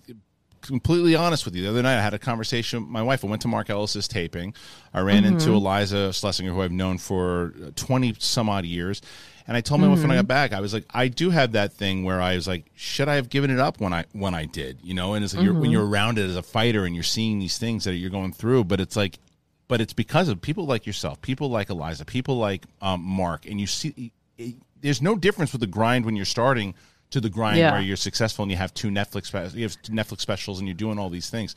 completely honest with you. The other night, I had a conversation with my wife. I went to Mark Ellis's taping. I ran into Iliza Shlesinger, who I've known for 20 some odd years. And I told my wife when I got back, I was like, I do have that thing where I was like, should I have given it up when I when I did, you know? And it's like you're, when you're around it as a fighter and you're seeing these things that you're going through, but it's like, but it's because of people like yourself, people like Iliza, people like um, Mark, and you see, it, there's no difference with the grind when you're starting to the grind Yeah. where you're successful and you have two Netflix you have two Netflix specials and you're doing all these things.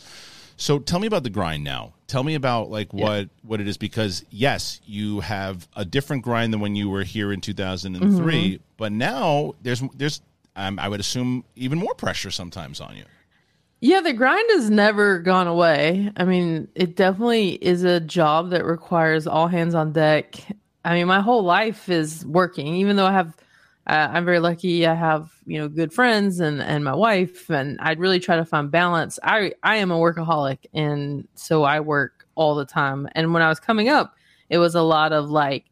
So tell me about the grind now. Tell me about like what what it is because yes, you have a different grind than when you were here in 2003, but now there's there's um, I would assume even more pressure sometimes on you. Yeah, the grind has never gone away. I mean, it definitely is a job that requires all hands on deck. I mean, my whole life is working, even though I have, uh, I'm very lucky. I have, you know, good friends and, and my wife, and I'd really try to find balance. I, I am a workaholic, and so I work all the time. And when I was coming up, it was a lot of like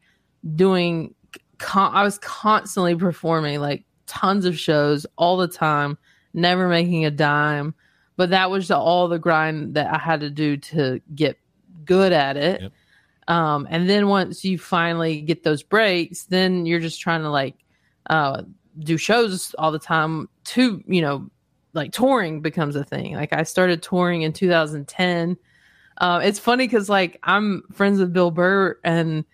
doing, con- I was constantly performing like tons of shows all the time, never making a dime but that was the, all the grind that I had to do to get good at it. Yep. Um, and then once you finally get those breaks, then you're just trying to like uh, do shows all the time. To you know, like touring becomes a thing. Like I started touring in 2010. Uh, it's funny because like I'm friends with Bill Burr and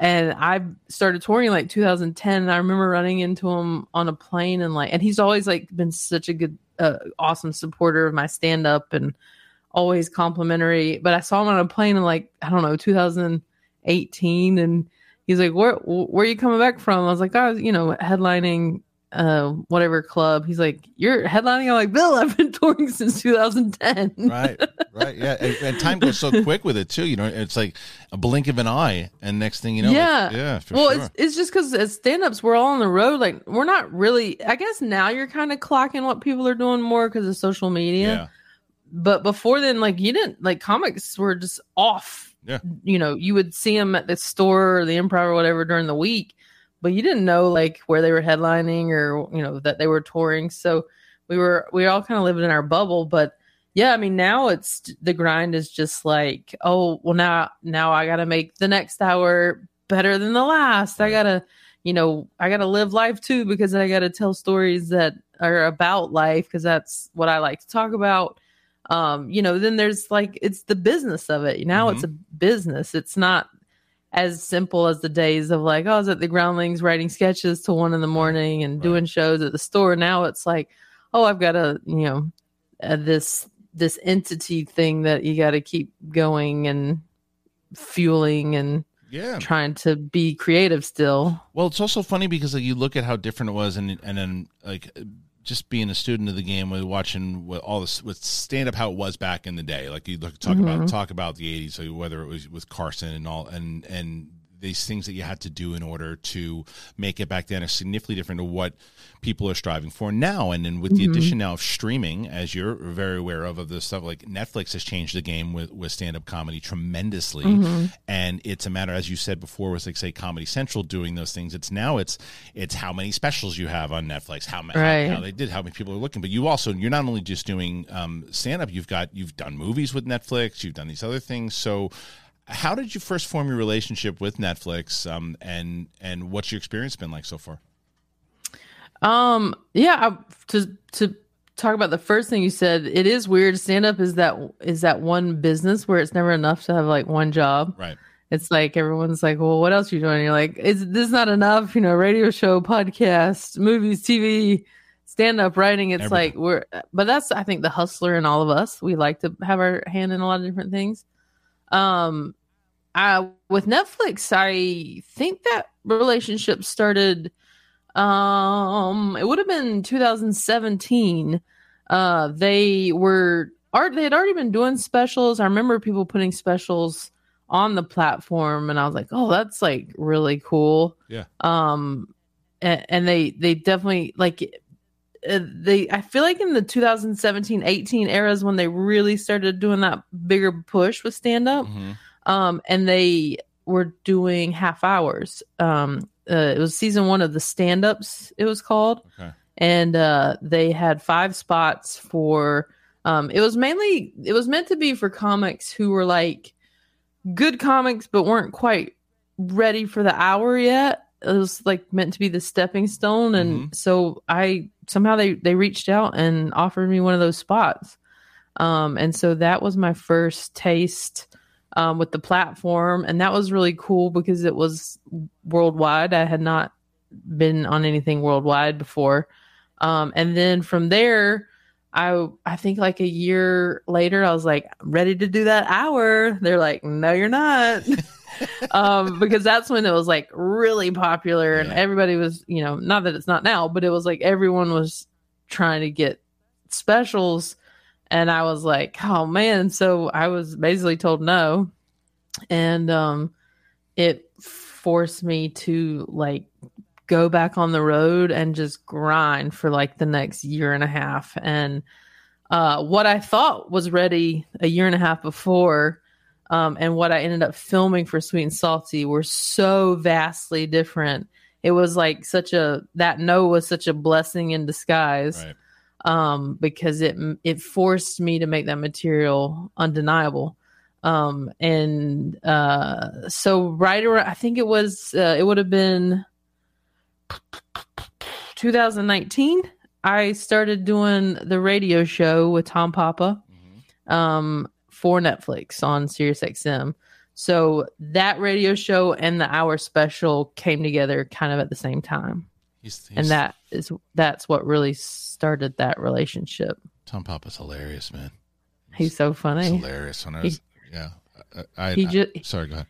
and I started touring like 2010. And I remember running into him on a plane and like, and he's always like been such a good, uh, awesome supporter of my stand up and always complimentary. But I saw him on a plane in like, I don't know, 2018. And he's like, where, where are you coming back from? I was like, I was, you know, headlining uh whatever club he's like you're headlining i'm like bill i've been touring since 2010 Right, right, yeah. And, and time goes so quick with it too. You know, it's like a blink of an eye, and next thing you know, yeah yeah, well sure. it's, it's just because as stand-ups we're all on the road like we're not really i guess now you're kind of clocking what people are doing more because of social media yeah, but before then like you didn't like comics were just off Yeah. you know you would see them at the store or the improv or whatever during the week but you didn't know like where they were headlining or you know that they were touring. So we were we were all kind of living in our bubble but yeah i mean now it's the grind is just like oh well now now i gotta make the next hour better than the last. I gotta you know i gotta live life too because i gotta tell stories that are about life because that's what i like to talk about um you know then there's like it's the business of it now it's a business it's not as simple as the days of like oh, I was at the Groundlings writing sketches till one in the morning and Right. doing shows at the store. Now it's like, oh, I've got a you know uh, this this entity thing that you got to keep going and fueling and yeah. trying to be creative still. Well, it's also funny because like you look at how different it was, and and then like just being a student of the game, with watching with all this with stand up how it was back in the day. Like you look talk about mm-hmm. talk about the eighties, so whether it was with Carson and all, and and these things that you had to do in order to make it back then are significantly different to what people are striving for now. And then with the addition now of streaming, as you're very aware of, of this stuff, like Netflix has changed the game with, with stand up comedy tremendously. And it's a matter, as you said before, with like say Comedy Central doing those things. It's now it's it's how many specials you have on Netflix, how many Right. how they did, how many people are looking. But you also you're not only just doing um, stand up, you've got you've done movies with Netflix, you've done these other things. So how did you first form your relationship with Netflix, um, and and what's your experience been like so far? Um, yeah, I, to to talk about the first thing you said, it is weird. Stand up is that is that one business where it's never enough to have like one job. Right. It's like everyone's like, "Well, what else are you doing?" you're like, "Is this not enough?" You know, radio show, podcast, movies, TV, stand up, writing. It's Everything. like we're, but that's I think the hustler in all of us. We like to have our hand in a lot of different things. Um, I with Netflix, I think that relationship started. Um, it would have been 2017. Uh, they were art. They had already been doing specials. I remember people putting specials on the platform and I was like, "Oh, that's like really cool." Yeah. Um and, and they they definitely like uh, they I feel like in the 2017 18 eras when they really started doing that bigger push with stand up Mhm. Um and they were doing half hours. Um uh, it was season 1 of the stand ups it was called. Okay. and uh they had five spots for um it was mainly it was meant to be for comics who were like good comics but weren't quite ready for the hour yet. It was like meant to be the stepping stone. And so i somehow they they reached out and offered me one of those spots. Um and so that was my first taste um with the platform and that was really cool because it was worldwide i had not been on anything worldwide before um and then from there I I think like a year later, I was like ready to do that hour. They're like, no, you're not, um, because that's when it was like really popular and Yeah. everybody was, you know, not that it's not now, but it was like everyone was trying to get specials, and I was like, oh man. So I was basically told no, and um, it forced me to like go back on the road and just grind for like the next year and a half. And uh, what I thought was ready a year and a half before, um, and what I ended up filming for Sweet and Salty were so vastly different. It was like such a that no was such a blessing in disguise Right. Um, because it it forced me to make that material undeniable. Um, and uh, so right around, I think it was uh, it would have been 2019. I started doing the radio show with Tom Papa Mhm. um, for Netflix on SiriusXM. So that radio show and the hour special came together kind of at the same time, He's, he's, and that is that's what really started that relationship. Tom Papa's hilarious, man. He's so He's funny. hilarious. When I He- was, yeah. I, I, He I- ju- sorry, go ahead.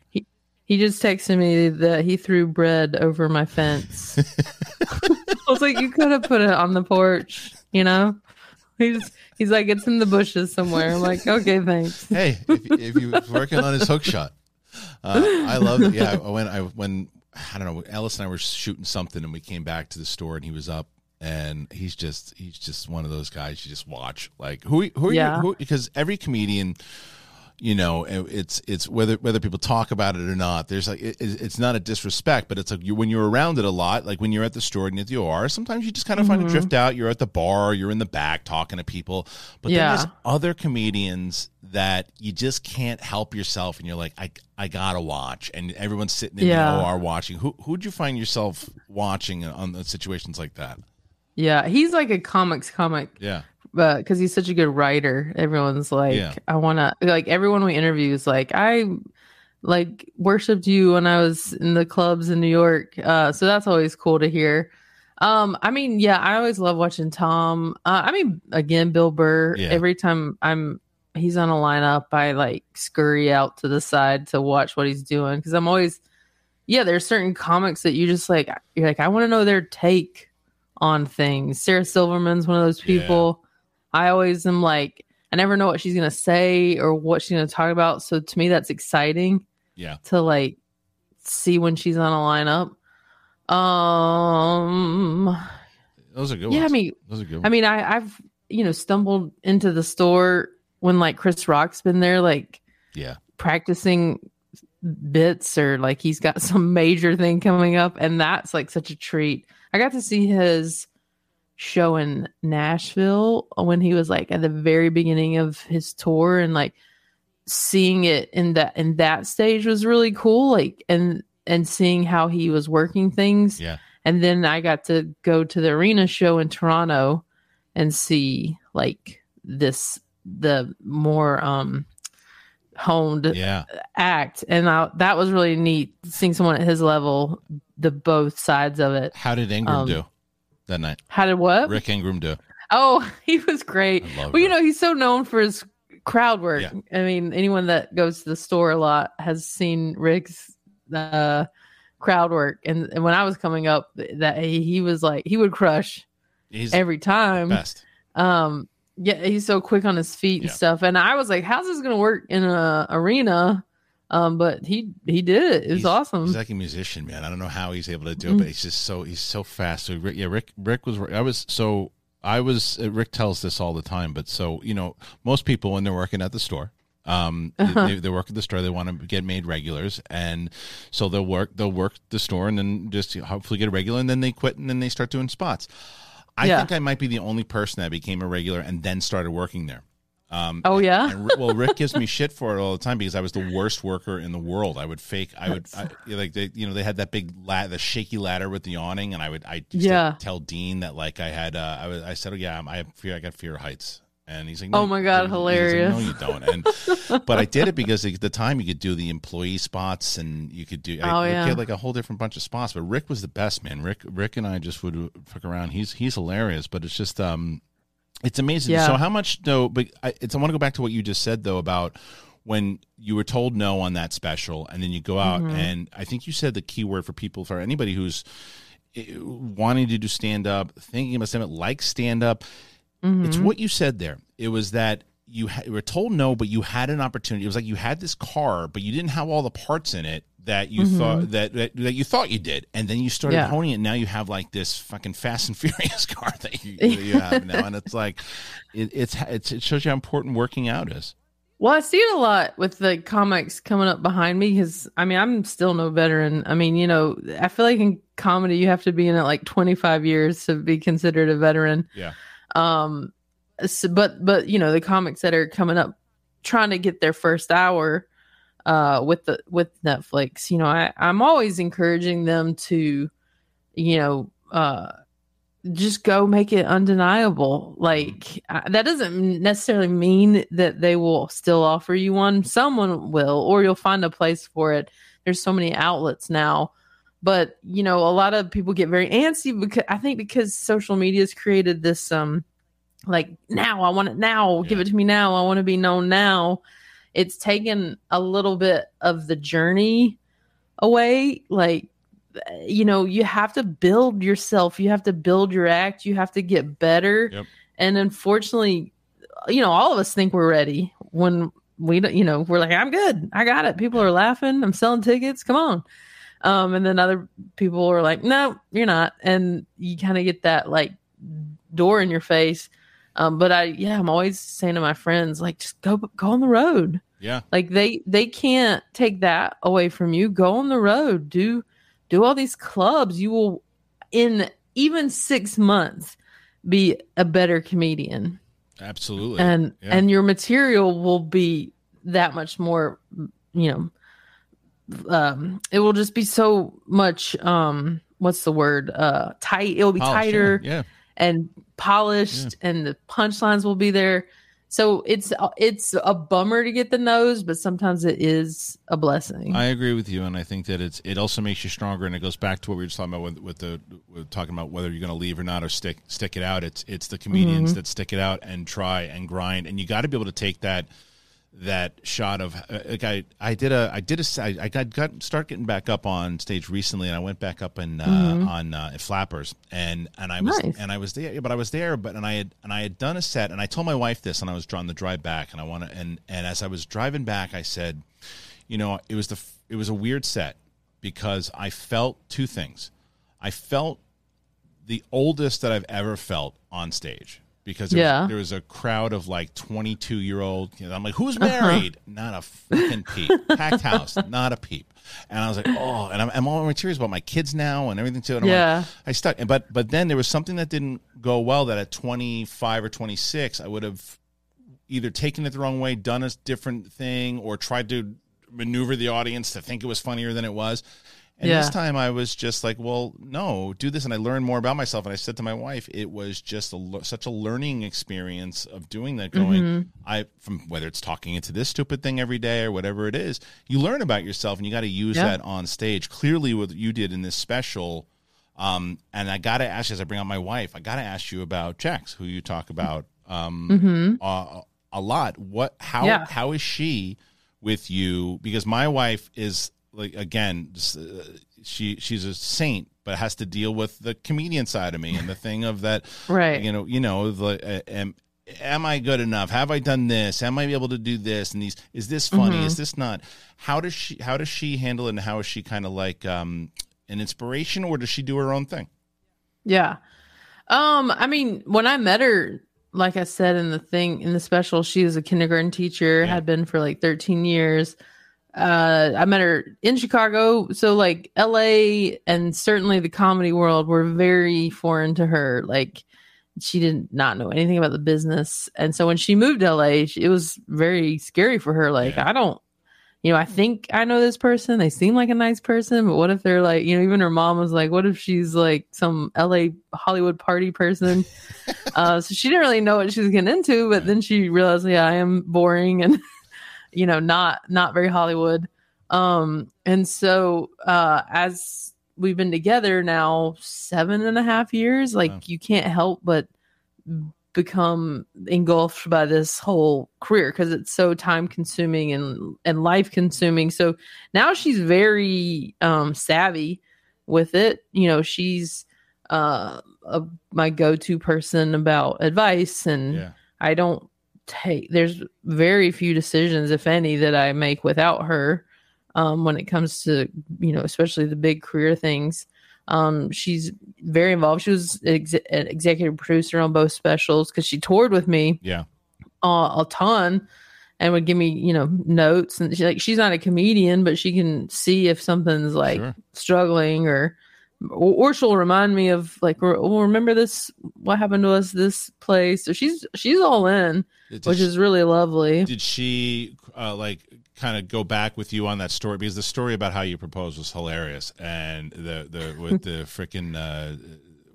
He just texted me that he threw bread over my fence. I was like, you could have put it on the porch, you know? He's he's like, it's in the bushes somewhere. I'm like, okay, thanks. hey, if, if you was working on his hook shot, uh, I love it. Yeah, when I when I don't know, Ellis and I were shooting something, and we came back to the store, and he was up, and he's just he's just one of those guys you just watch. Like who who are Yeah. you? Who, because every comedian. You know, it's it's whether whether people talk about it or not. There's like it, it's not a disrespect, but it's like you when you're around it a lot. Like when you're at the store and at the OR, sometimes you just kind of find Mm-hmm. to drift out. You're at the bar, you're in the back talking to people. But Yeah. there's other comedians that you just can't help yourself and you're like i i gotta watch and everyone's sitting in Yeah. the or watching who who'd you find yourself watching on the situations like that Yeah, he's like a comics comic, yeah but because he's such a good writer, everyone's like, Yeah. I want to like everyone we interview is like, I like worshipped you when I was in the clubs in New York. Uh, so that's always cool to hear. Um, I mean, yeah, I always love watching Tom. Uh, I mean, again, Bill Burr. Yeah. Every time I'm he's on a lineup, I like scurry out to the side to watch what he's doing because I'm always, yeah, there's certain comics that you just like. You're like, I want to know their take on things. Sarah Silverman's one of those Yeah. I always am like, I never know what she's gonna say or what she's gonna talk about. So to me, that's exciting yeah to like see when she's on a lineup. Um, those are good yeah, I mean, those are good I mean, I, I've you know stumbled into the store when like Chris Rock's been there, like yeah practicing bits or like he's got some major thing coming up, and that's like such a treat. I got to see his show in Nashville when he was like at the very beginning of his tour, and like seeing it in that in that stage was really cool. Like and and seeing how he was working things. Yeah. And then I got to go to the arena show in Toronto and see like this the more um honed yeah. act. And I, that was really neat seeing someone at his level the both sides of it. How did Ingraham Um, do that night. How did what rick Ingraham do oh he was great. Well you know he's so known for his crowd work. Yeah. i mean anyone that goes to the store a lot has seen rick's uh crowd work. And, and when i was coming up that he, he was like he would crush he's every time. best. Um yeah he's so quick on his feet and Yeah. stuff. And i was like how's this gonna work in a arena Um, but he he did it. It was He's- awesome. He's like a musician, man. I don't know how he's able to do it, Mm. but he's just so he's so fast. So yeah, Rick Rick was I was so I was uh, Rick tells this all the time, but so you know most people when they're working at the store. Um, Uh-huh. they, they work at the store. They want to get made regulars, and so they'll work. They'll work the store, and then just hopefully get a regular, and then they quit, and then they start doing spots. I Yeah. think I might be the only person that became a regular and then started working there. Um, oh yeah. and, well, Rick gives me shit for it all the time because I was the worst worker in the world. I would fake. I would I, like they, you know, they had that big la- the shaky ladder with the awning, and I would I Yeah. tell Dean that like I had uh, I was I said, oh yeah, I'm- I fear. I got fear of heights. And he's like, Oh my God, he's like, hilarious. no, you don't. And but I did it because at the time you could do the employee spots, and you could do. I Oh, yeah. get like a whole different bunch of spots. But Rick was the best man. Rick Rick and I just would fuck around. He's he's hilarious, but it's just um it's amazing. Yeah. So how much though? But I, it's, I want to go back to what you just said though about when you were told no on that special, and then you go out Mm-hmm. and I think you said the key word for people for anybody who's eh, wanting to do stand up, thinking about stand up, like stand up. Mm-hmm. It's what you said there. It was that you, ha- you were told no, but you had an opportunity. It was like you had this car, but you didn't have all the parts in it that you thought that, that that you thought you did, and then you started Mm-hmm. Yeah. honing it. Now you have like this fucking Fast and Furious car that you, that you have now, and it's like it, it's, it's it shows you how important working out is. Well, I see it a lot with the comics coming up behind me because I mean I'm still no veteran. I mean, you know, I feel like in comedy you have to be in it like 25 years to be considered a veteran. Yeah. Um, so, but but you know the comics that are coming up trying to get their first hour uh with the with Netflix. You know, I I'm always encouraging them to, you know, uh just go make it undeniable. Like uh, that doesn't necessarily mean that they will still offer you one. Someone will, or you'll find a place for it. There's so many outlets now. But you know, a lot of people get very antsy because I think because social media has created this um like now I want it now, give it to me now. I want to be known now. It's taken a little bit of the journey away. Like you know, you have to build yourself, you have to build your act, you have to get better. Yep. And unfortunately, you know, all of us think we're ready when we don't, you know, we're like, I'm good. I got it. People are laughing. I'm selling tickets. Come on. Um, and then other people are like, no, you're not. And you kind of get that like door in your face. Um, but I, yeah, I'm always saying to my friends, like, just go, go on the road. Yeah. Like they, they can't take that away from you. Go on the road. Do, do all these clubs. You will, in even six months, be a better comedian Absolutely. and Yeah. and your material will be that much more you know um it will just be so much um what's the word uh tight it will be tighter Yeah. And polished and the punchlines will be there. So it's it's a bummer to get the nose but sometimes it is a blessing. I agree with you, and I think that it's it also makes you stronger, and it goes back to what we were just talking about with, with the with talking about whether you're going to leave or not or stick stick it out. It's it's the comedians mm-hmm. that stick it out and try and grind, and you got to be able to take that that shot of uh, like I I did a I did a I, I got got start getting back up on stage recently, and I went back up in uh, on uh, Flappers, and and I was Nice. and I was there, but I was there, but and I had and I had done a set, and I told my wife this, and I was on the drive back, and I want to, and and as I was driving back, I said, you know, it was the it was a weird set because I felt two things. I felt the oldest that I've ever felt on stage because there, Yeah. was, there was a crowd of like 22 year old. You know, I'm like, who's uh-huh. married? Not a fucking peep. Packed house, not a peep. And I was like, oh, and I'm, I'm all in tears about my kids now and everything too. And I'm like, Yeah. I stuck. But but then there was something that didn't go well. That at 25 or 26, I would have either taken it the wrong way, done a different thing, or tried to maneuver the audience to think it was funnier than it was. And this time I was just like, well, no, do this. And I learned more about myself. And I said to my wife, it was just a, such a learning experience of doing that, going, I, from whether it's talking into this stupid thing every day or whatever it is, you learn about yourself and you got to use Yeah. that on stage. Clearly, what you did in this special. Um, and I got to ask you, as I bring out my wife, I got to ask you about Jax, who you talk about um, uh, a lot. What, how, Yeah. how is she with you? Because my wife is like, again, uh, she, she's a saint, but has to deal with the comedian side of me and the thing of that, Right. you know, you know, the, and, am I good enough? Have I done this? Am I able to do this? And these is this funny? Mhm. Is this not? How does she how does she handle it and how is she kind of like um an inspiration or does she do her own thing? Yeah. Um, I mean, when I met her, like I said in the thing in the special, she was a kindergarten teacher, Yeah. had been for like 13 years. Uh, I met her in Chicago, so like LA and certainly the comedy world were very foreign to her. Like she did not know anything about the business, and so when she moved to LA, she- it was very scary for her. Like Yeah. I don't you know, I think I know this person. They seem like a nice person, but what if they're like, you know, even her mom was like, what if she's like some LA Hollywood party person? uh, so she didn't really know what she was getting into, but then she realized, yeah, I am boring and, you know, not, not very Hollywood. Um, and so, uh, as we've been together now seven and a half years, like you can't help but become engulfed by this whole career because it's so time consuming and and life consuming so now she's very um savvy with it you know she's uh a, my go-to person about advice and Yeah. i don't take there's very few decisions if any that i make without her um when it comes to you know especially the big career things um she's very involved she was ex- an executive producer on both specials because she toured with me Yeah. uh, a ton and would give me you know notes and she like she's not a comedian but she can see if something's like Sure. struggling or or or she'll remind me of like well remember this what happened to us this place? So she's she's all in Did which she- is really lovely. Did she uh, like kind of go back with you on that story? Because the story about how you proposed was hilarious and the the with the freaking uh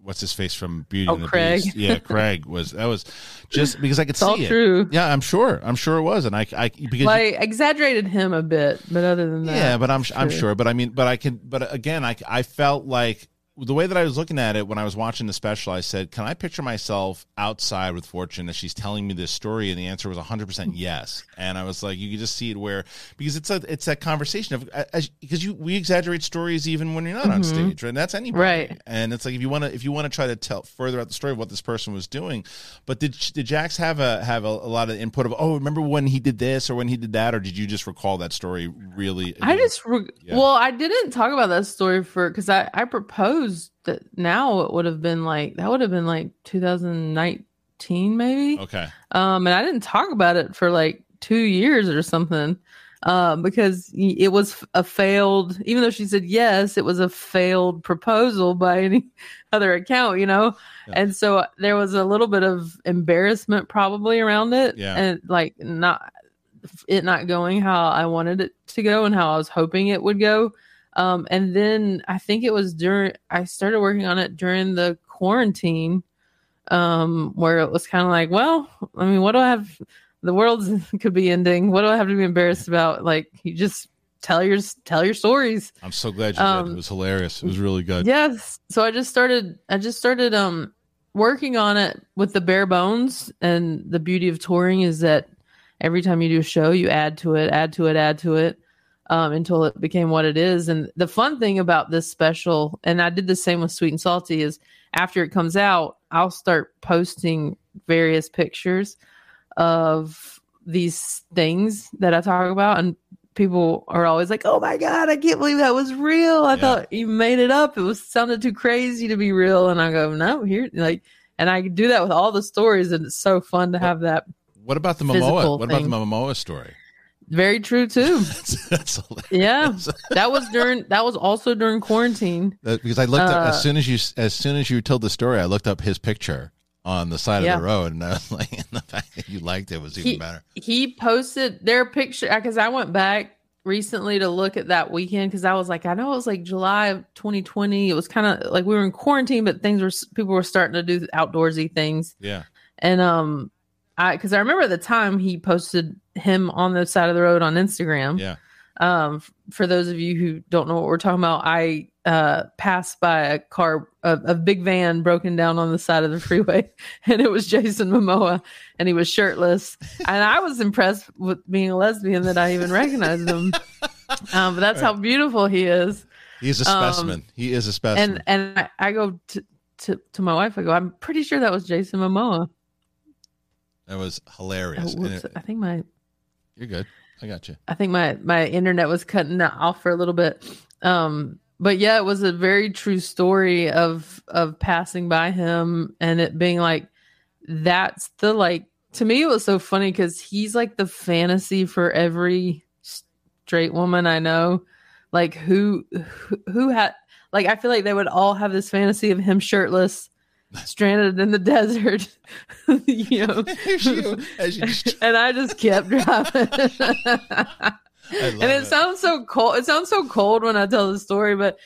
what's his face from Beauty Oh, and the Craig. Beast? Yeah Craig was that was just because I could it's all see it. true. Yeah I'm sure. I'm sure it was. And I I because you- like exaggerated him a bit but other than that yeah but I'm I'm true. sure. But I mean but I can but again I I felt like the way that I was looking at it when I was watching the special, I said, "Can I picture myself outside with Fortune as she's telling me this story?" And the answer was 100 percent yes. And I was like, you could just see it where because it's a it's that conversation of as, because you we exaggerate stories even when you're not on mm-hmm. stage, right? And that's anybody, Right. And it's like if you want to if you want to try to tell further out the story of what this person was doing, but did did Jax have a have a, a lot of input of oh remember when he did this or when he did that or did you just recall that story really? I just re- Yeah. well, I didn't talk about that story for because I I proposed that now it would have been like that would have been like 2019 maybe. okay. Um, and I didn't talk about it for like two years or something. Um, because it was a failed, even though she said yes, it was a failed proposal by any other account, you know? Yeah. And so there was a little bit of embarrassment probably around it. Yeah. And like not, it not going how I wanted it to go and how I was hoping it would go. Um, and then I think it was during, I started working on it during the quarantine um where it was kind of like well i mean what do i have the world could be ending what do i have to be embarrassed about like you just tell your tell your stories I'm so glad you did. Um, It was hilarious. It was really good. yes so i just started i just started um working on it with the bare bones and the beauty of touring is that every time you do a show you add to it add to it add to it um, until it became what it is and the fun thing about this special and i did the same with sweet and salty is after it comes out i'll start posting various pictures of these things that i talk about and people are always like oh my god i can't believe that was real i Yeah. thought you made it up it was sounded too crazy to be real and i go no here like and i do that with all the stories and it's so fun to have that What about the Momoa? What about the thing. Momoa story? Very true too that's, that's yeah that was during that was also during quarantine That- because I looked up Uh, as soon as you as soon as you told the story, I looked up his picture on the side Yeah. of the road, and I was like, and the fact that you liked it was even He- better. he posted their picture because I went back recently to look at that weekend because I was like, I know it was like July of 2020. It was kind of like we were in quarantine, but things were people were starting to do outdoorsy things. Yeah, And um, because I remember the time he posted him on the side of the road on Instagram. yeah. Um, for those of you who don't know what we're talking about, I uh passed by a car, a, a big van broken down on the side of the freeway, and it was Jason Momoa, and he was shirtless, and I was impressed with being a lesbian that I even recognized him. Um, but that's how beautiful he is, He's a Um, specimen. he is a specimen. and and I, I go to, to to my wife. I go, I'm pretty sure that was Jason Momoa. That was hilarious. Oh, whoops, it- I think my you're good. I got you. I think my my internet was cutting off for a little bit. Um, but yeah, it was a very true story of of passing by him and it being like that's the like to me it was so funny because he's like the fantasy for every straight woman I know. Like who who, who had like I feel like they would all have this fantasy of him shirtless, stranded in the desert. you know. You- you and I just kept driving. And it, sounds so cold. It sounds so cold when I tell the story, but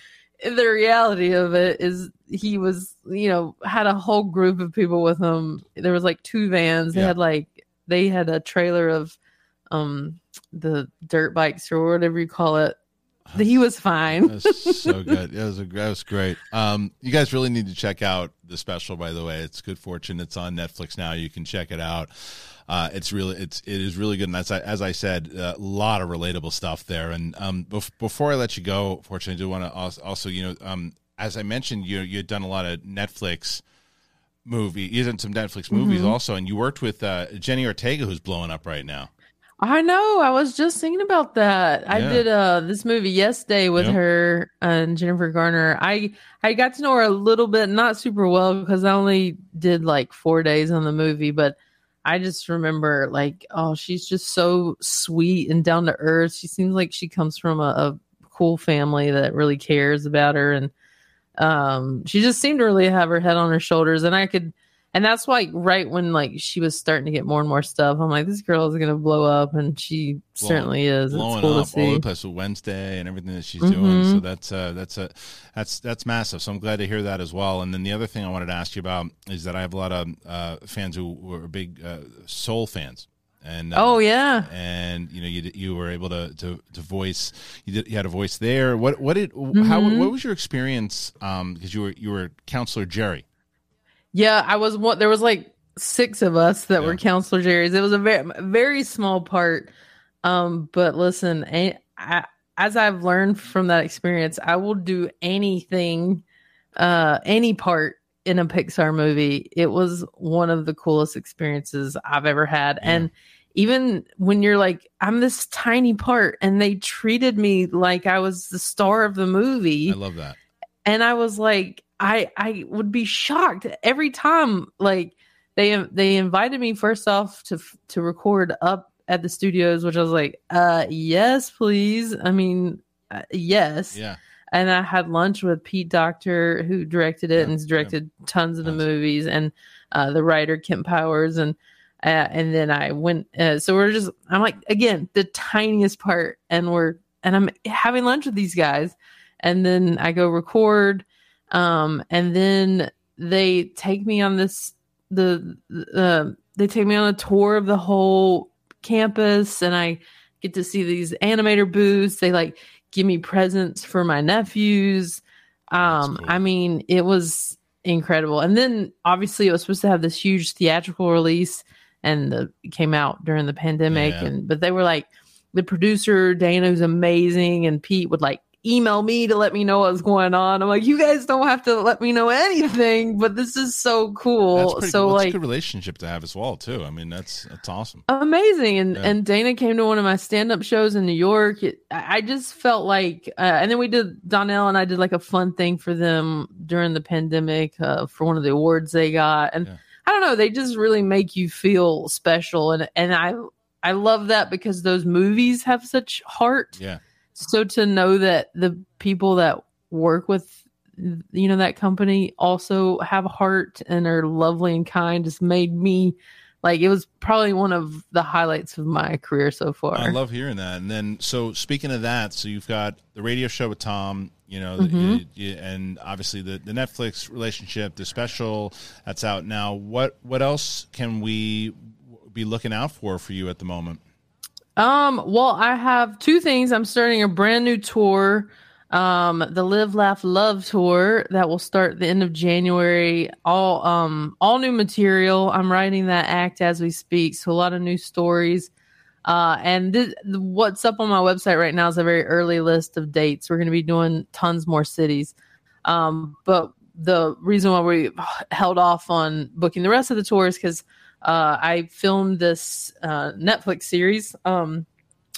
the reality of it is he was, you know, had a whole group of people with him. There was like two vans. They Yeah. had like they had a trailer of um the dirt bikes or whatever you call it. He was fine. That was so good. That was a, that was great. Um, you guys really need to check out the special. By the way, it's Good Fortune. It's on Netflix now. You can check it out. Uh, it's really it's it is really good. And as I, as I said, a lot of relatable stuff there. And um, bef- before I let you go, fortunately, I do want to also, you know um, as I mentioned, you you had done a lot of Netflix movie. You done some Netflix movies Mhm. also, and you worked with uh, Jenna Ortega, who's blowing up right now. I know. I was just thinking about that. I did uh this movie Yes Day with Yep. her and Jennifer Garner. I I got to know her a little bit, not super well because I only did like four days on the movie, but I just remember like, oh, she's just so sweet and down to earth. She seems like she comes from a, a cool family that really cares about her and um she just seemed to really have her head on her shoulders and I could and that's why right when like she was starting to get more and more stuff i'm like this girl is gonna blow up and she certainly is it's blowing cool up to all over see the place with Wednesday and everything that she's doing. Mhm. So that's uh, that's a that's that's massive. So I'm glad to hear that as well. And then the other thing I wanted to ask you about is that I have a lot of uh, fans who were big uh, soul fans. And uh, oh yeah and you know you you were able to to, to voice you did you had a voice there. What what did how Mhm. what was your experience? Um, because you were you were counselor Jerry. Yeah i was one there was like six of us that Yeah. were counselor jerry's it was a very very small part um but listen I, I, as i've learned from that experience i will do anything uh any part in a pixar movie it was one of the coolest experiences i've ever had Yeah. and even when you're like i'm this tiny part and they treated me like i was the star of the movie I love that. and I was like, I I would be shocked every time. Like they they invited me first off to to record up at the studios, which I was like, uh, yes, please. I mean, uh, yes. Yeah. And I had lunch with Pete Docter, who directed it Yeah, and directed tons of the Tons. movies, and uh, the writer Kemp Powers, and uh, and then I went. Uh, so we're just, I'm like, again, the tiniest part, and we're and I'm having lunch with these guys, and then I go record, um, and then they take me on this the uh, they take me on a tour of the whole campus, and I get to see these animator booths. They like give me presents for my nephews. Um, cool. I mean, it was incredible. And then obviously it was supposed to have this huge theatrical release and the, it came out during the pandemic Yeah. and but they were like the producer Dana who's amazing and Pete would like email me to let me know what's going on. I'm like, you guys don't have to let me know anything, but this is so cool. pretty So cool. That's a like good relationship to have as well too. I mean that's that's awesome. amazing and Yeah. and dana came to one of my stand-up shows in new york it, i I just felt like uh, and then we did donnell and i did like a fun thing for them during the pandemic uh, for one of the awards they got and Yeah. i don't know they just really make you feel special and and i i love that because those movies have such heart Yeah. So to know that the people that work with you know that company also have a heart and are lovely and kind just made me like it was probably one of the highlights of my career so far. I love hearing that. And then, so speaking of that, so you've got the radio show with Tom, you know, Mhm. you- you- and obviously the, the Netflix relationship, the special that's out now. What what else can we be looking out for for you at the moment? Um, well, I have two things. I'm starting a brand new tour, um, the Live Laugh Love tour that will start the end of January. All um all new material. I'm writing that act as we speak, so a lot of new stories. Uh, and this, what's up on my website right now is a very early list of dates. We're going to be doing tons more cities. Um, but the reason why we held off on booking the rest of the tours because uh, I filmed this uh, Netflix series um,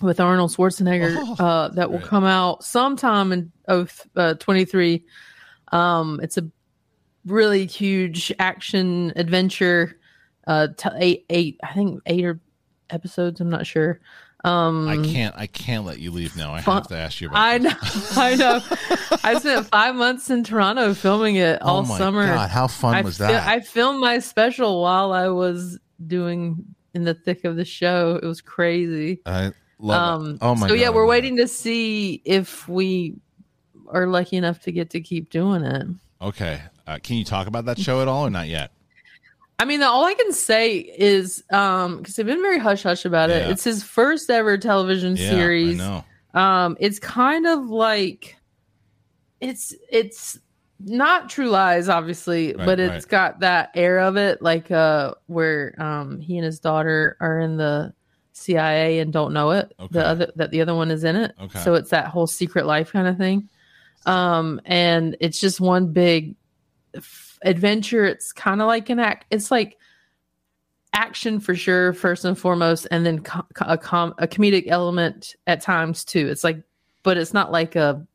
with Arnold Schwarzenegger Oh, uh, that will great. come out sometime in oh, uh, 23. Um, it's a really huge action adventure. Uh, t- eight, eight, I think eight or episodes. I'm not sure. Um, I can't. I can't let you leave now. I Fun- have to ask you about. I know, I know. I spent five months in Toronto filming it all oh my summer. God, how fun I was fi- that? I filmed my special while I was doing in the thick of the show. It was crazy. I love Um, it. Oh my so God, yeah, we're waiting to see if we are lucky enough to get to keep doing it. it. Okay, uh, can you talk about that show at all or not yet? I mean, all I can say is um because they've been very hush hush about it. Yeah. It's his first ever television Yeah, series. I know. um it's kind of like it's it's not true lies obviously Right, but it's right. got that air of it like uh where um he and his daughter are in the cia and don't know it Okay. the other that the other one is in it Okay. so it's that whole secret life kind of thing um and it's just one big f- adventure it's kind of like an act it's like action for sure first and foremost and then a, com- a comedic element at times too it's like but it's not like a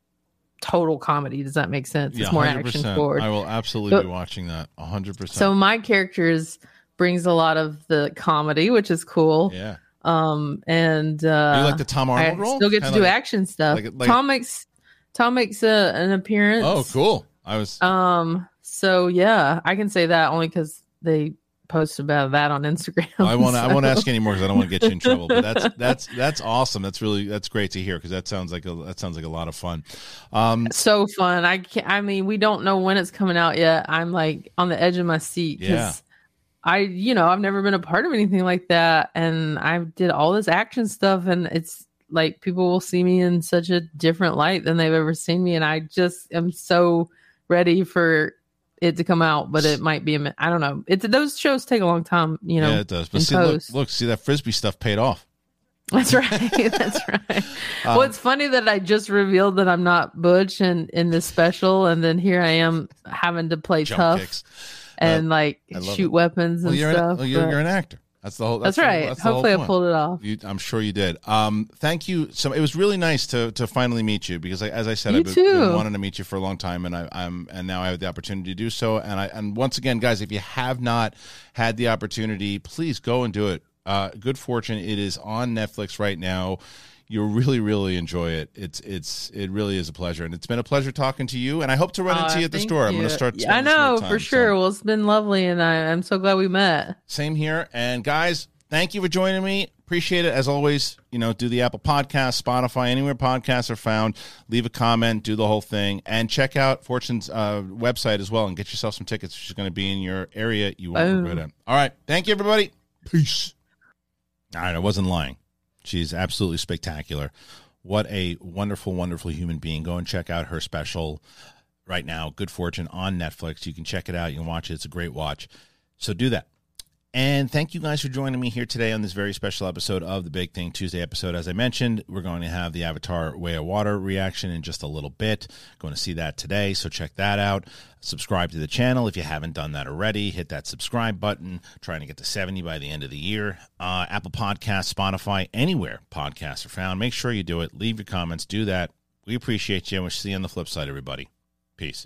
total comedy does that make sense Yeah, it's more action forward I will absolutely So- be watching that. hundred percent. so my characters brings a lot of the comedy which is cool yeah, um and uh you like the Tom i Arnold role? still get to Kinda do like- action stuff like- like- tom makes tom makes a, an appearance Oh, cool. I was. um so yeah i can say that only because they post about that on instagram I want to. I won't ask you anymore because I don't want to get you in trouble. But that's that's that's awesome. That's really that's great to hear because that sounds like a that sounds like a lot of fun. Um, so fun. I can't, I mean, we don't know when it's coming out yet. I'm like on the edge of my seat Yeah. I, you know, I've never been a part of anything like that, and I did all this action stuff, and it's like people will see me in such a different light than they've ever seen me, and I just am so ready for it to come out. But it might be a, I don't know. It's those shows take a long time, you know. yeah, it does. But see, look, look, see that frisbee stuff paid off. That's right. That's right. Um, well, it's funny that I just revealed that I'm not Butch and in this special, and then here I am having to play tough kicks. and like shoot it. weapons and Well, you're stuff. an, well, you're, but- you're an actor. That's the whole. that's, the- right. that's the whole Hopefully, I pulled it off. You, I'm sure you did. Um, thank you. So it was really nice to to finally meet you because, I, as I said, You I've been, been wanting to meet you for a long time, and I, I'm and now I have the opportunity to do so. And I and once again, guys, if you have not had the opportunity, please go and do it. Uh, Good Fortune. It is on Netflix right now. You'll really, really enjoy it. It's it's it really is a pleasure, and it's been a pleasure talking to you. And I hope to run into Aw, you at the store. I'm going to start. Yeah, I spending some more know time, for so- sure. Well, it's been lovely, and I, I'm so glad we met. Same here. And guys, thank you for joining me. Appreciate it. As always, you know, do the Apple Podcast, Spotify, anywhere podcasts are found. Leave a comment, do the whole thing, and check out Fortune's uh, website as well and get yourself some tickets. She's going to be in your area. You won't regret it. All right. Thank you, everybody. Peace. All right. I wasn't lying. She's absolutely spectacular. What a wonderful, wonderful human being. Go and check out her special right now, Good Fortune on Netflix. You can check it out. You can watch it. It's a great watch. So do that. And thank you guys for joining me here today on this very special episode of the Big Thing Tuesday episode. As I mentioned, we're going to have the Avatar Way of Water reaction in just a little bit. Going to see that today, so check that out. Subscribe to the channel if you haven't done that already. Hit that subscribe button. Trying to get to 70 by the end of the year. Uh, Apple Podcasts, Spotify, anywhere podcasts are found. Make sure you do it. Leave your comments. Do that. We appreciate you, and we'll see you on the flip side, everybody. Peace.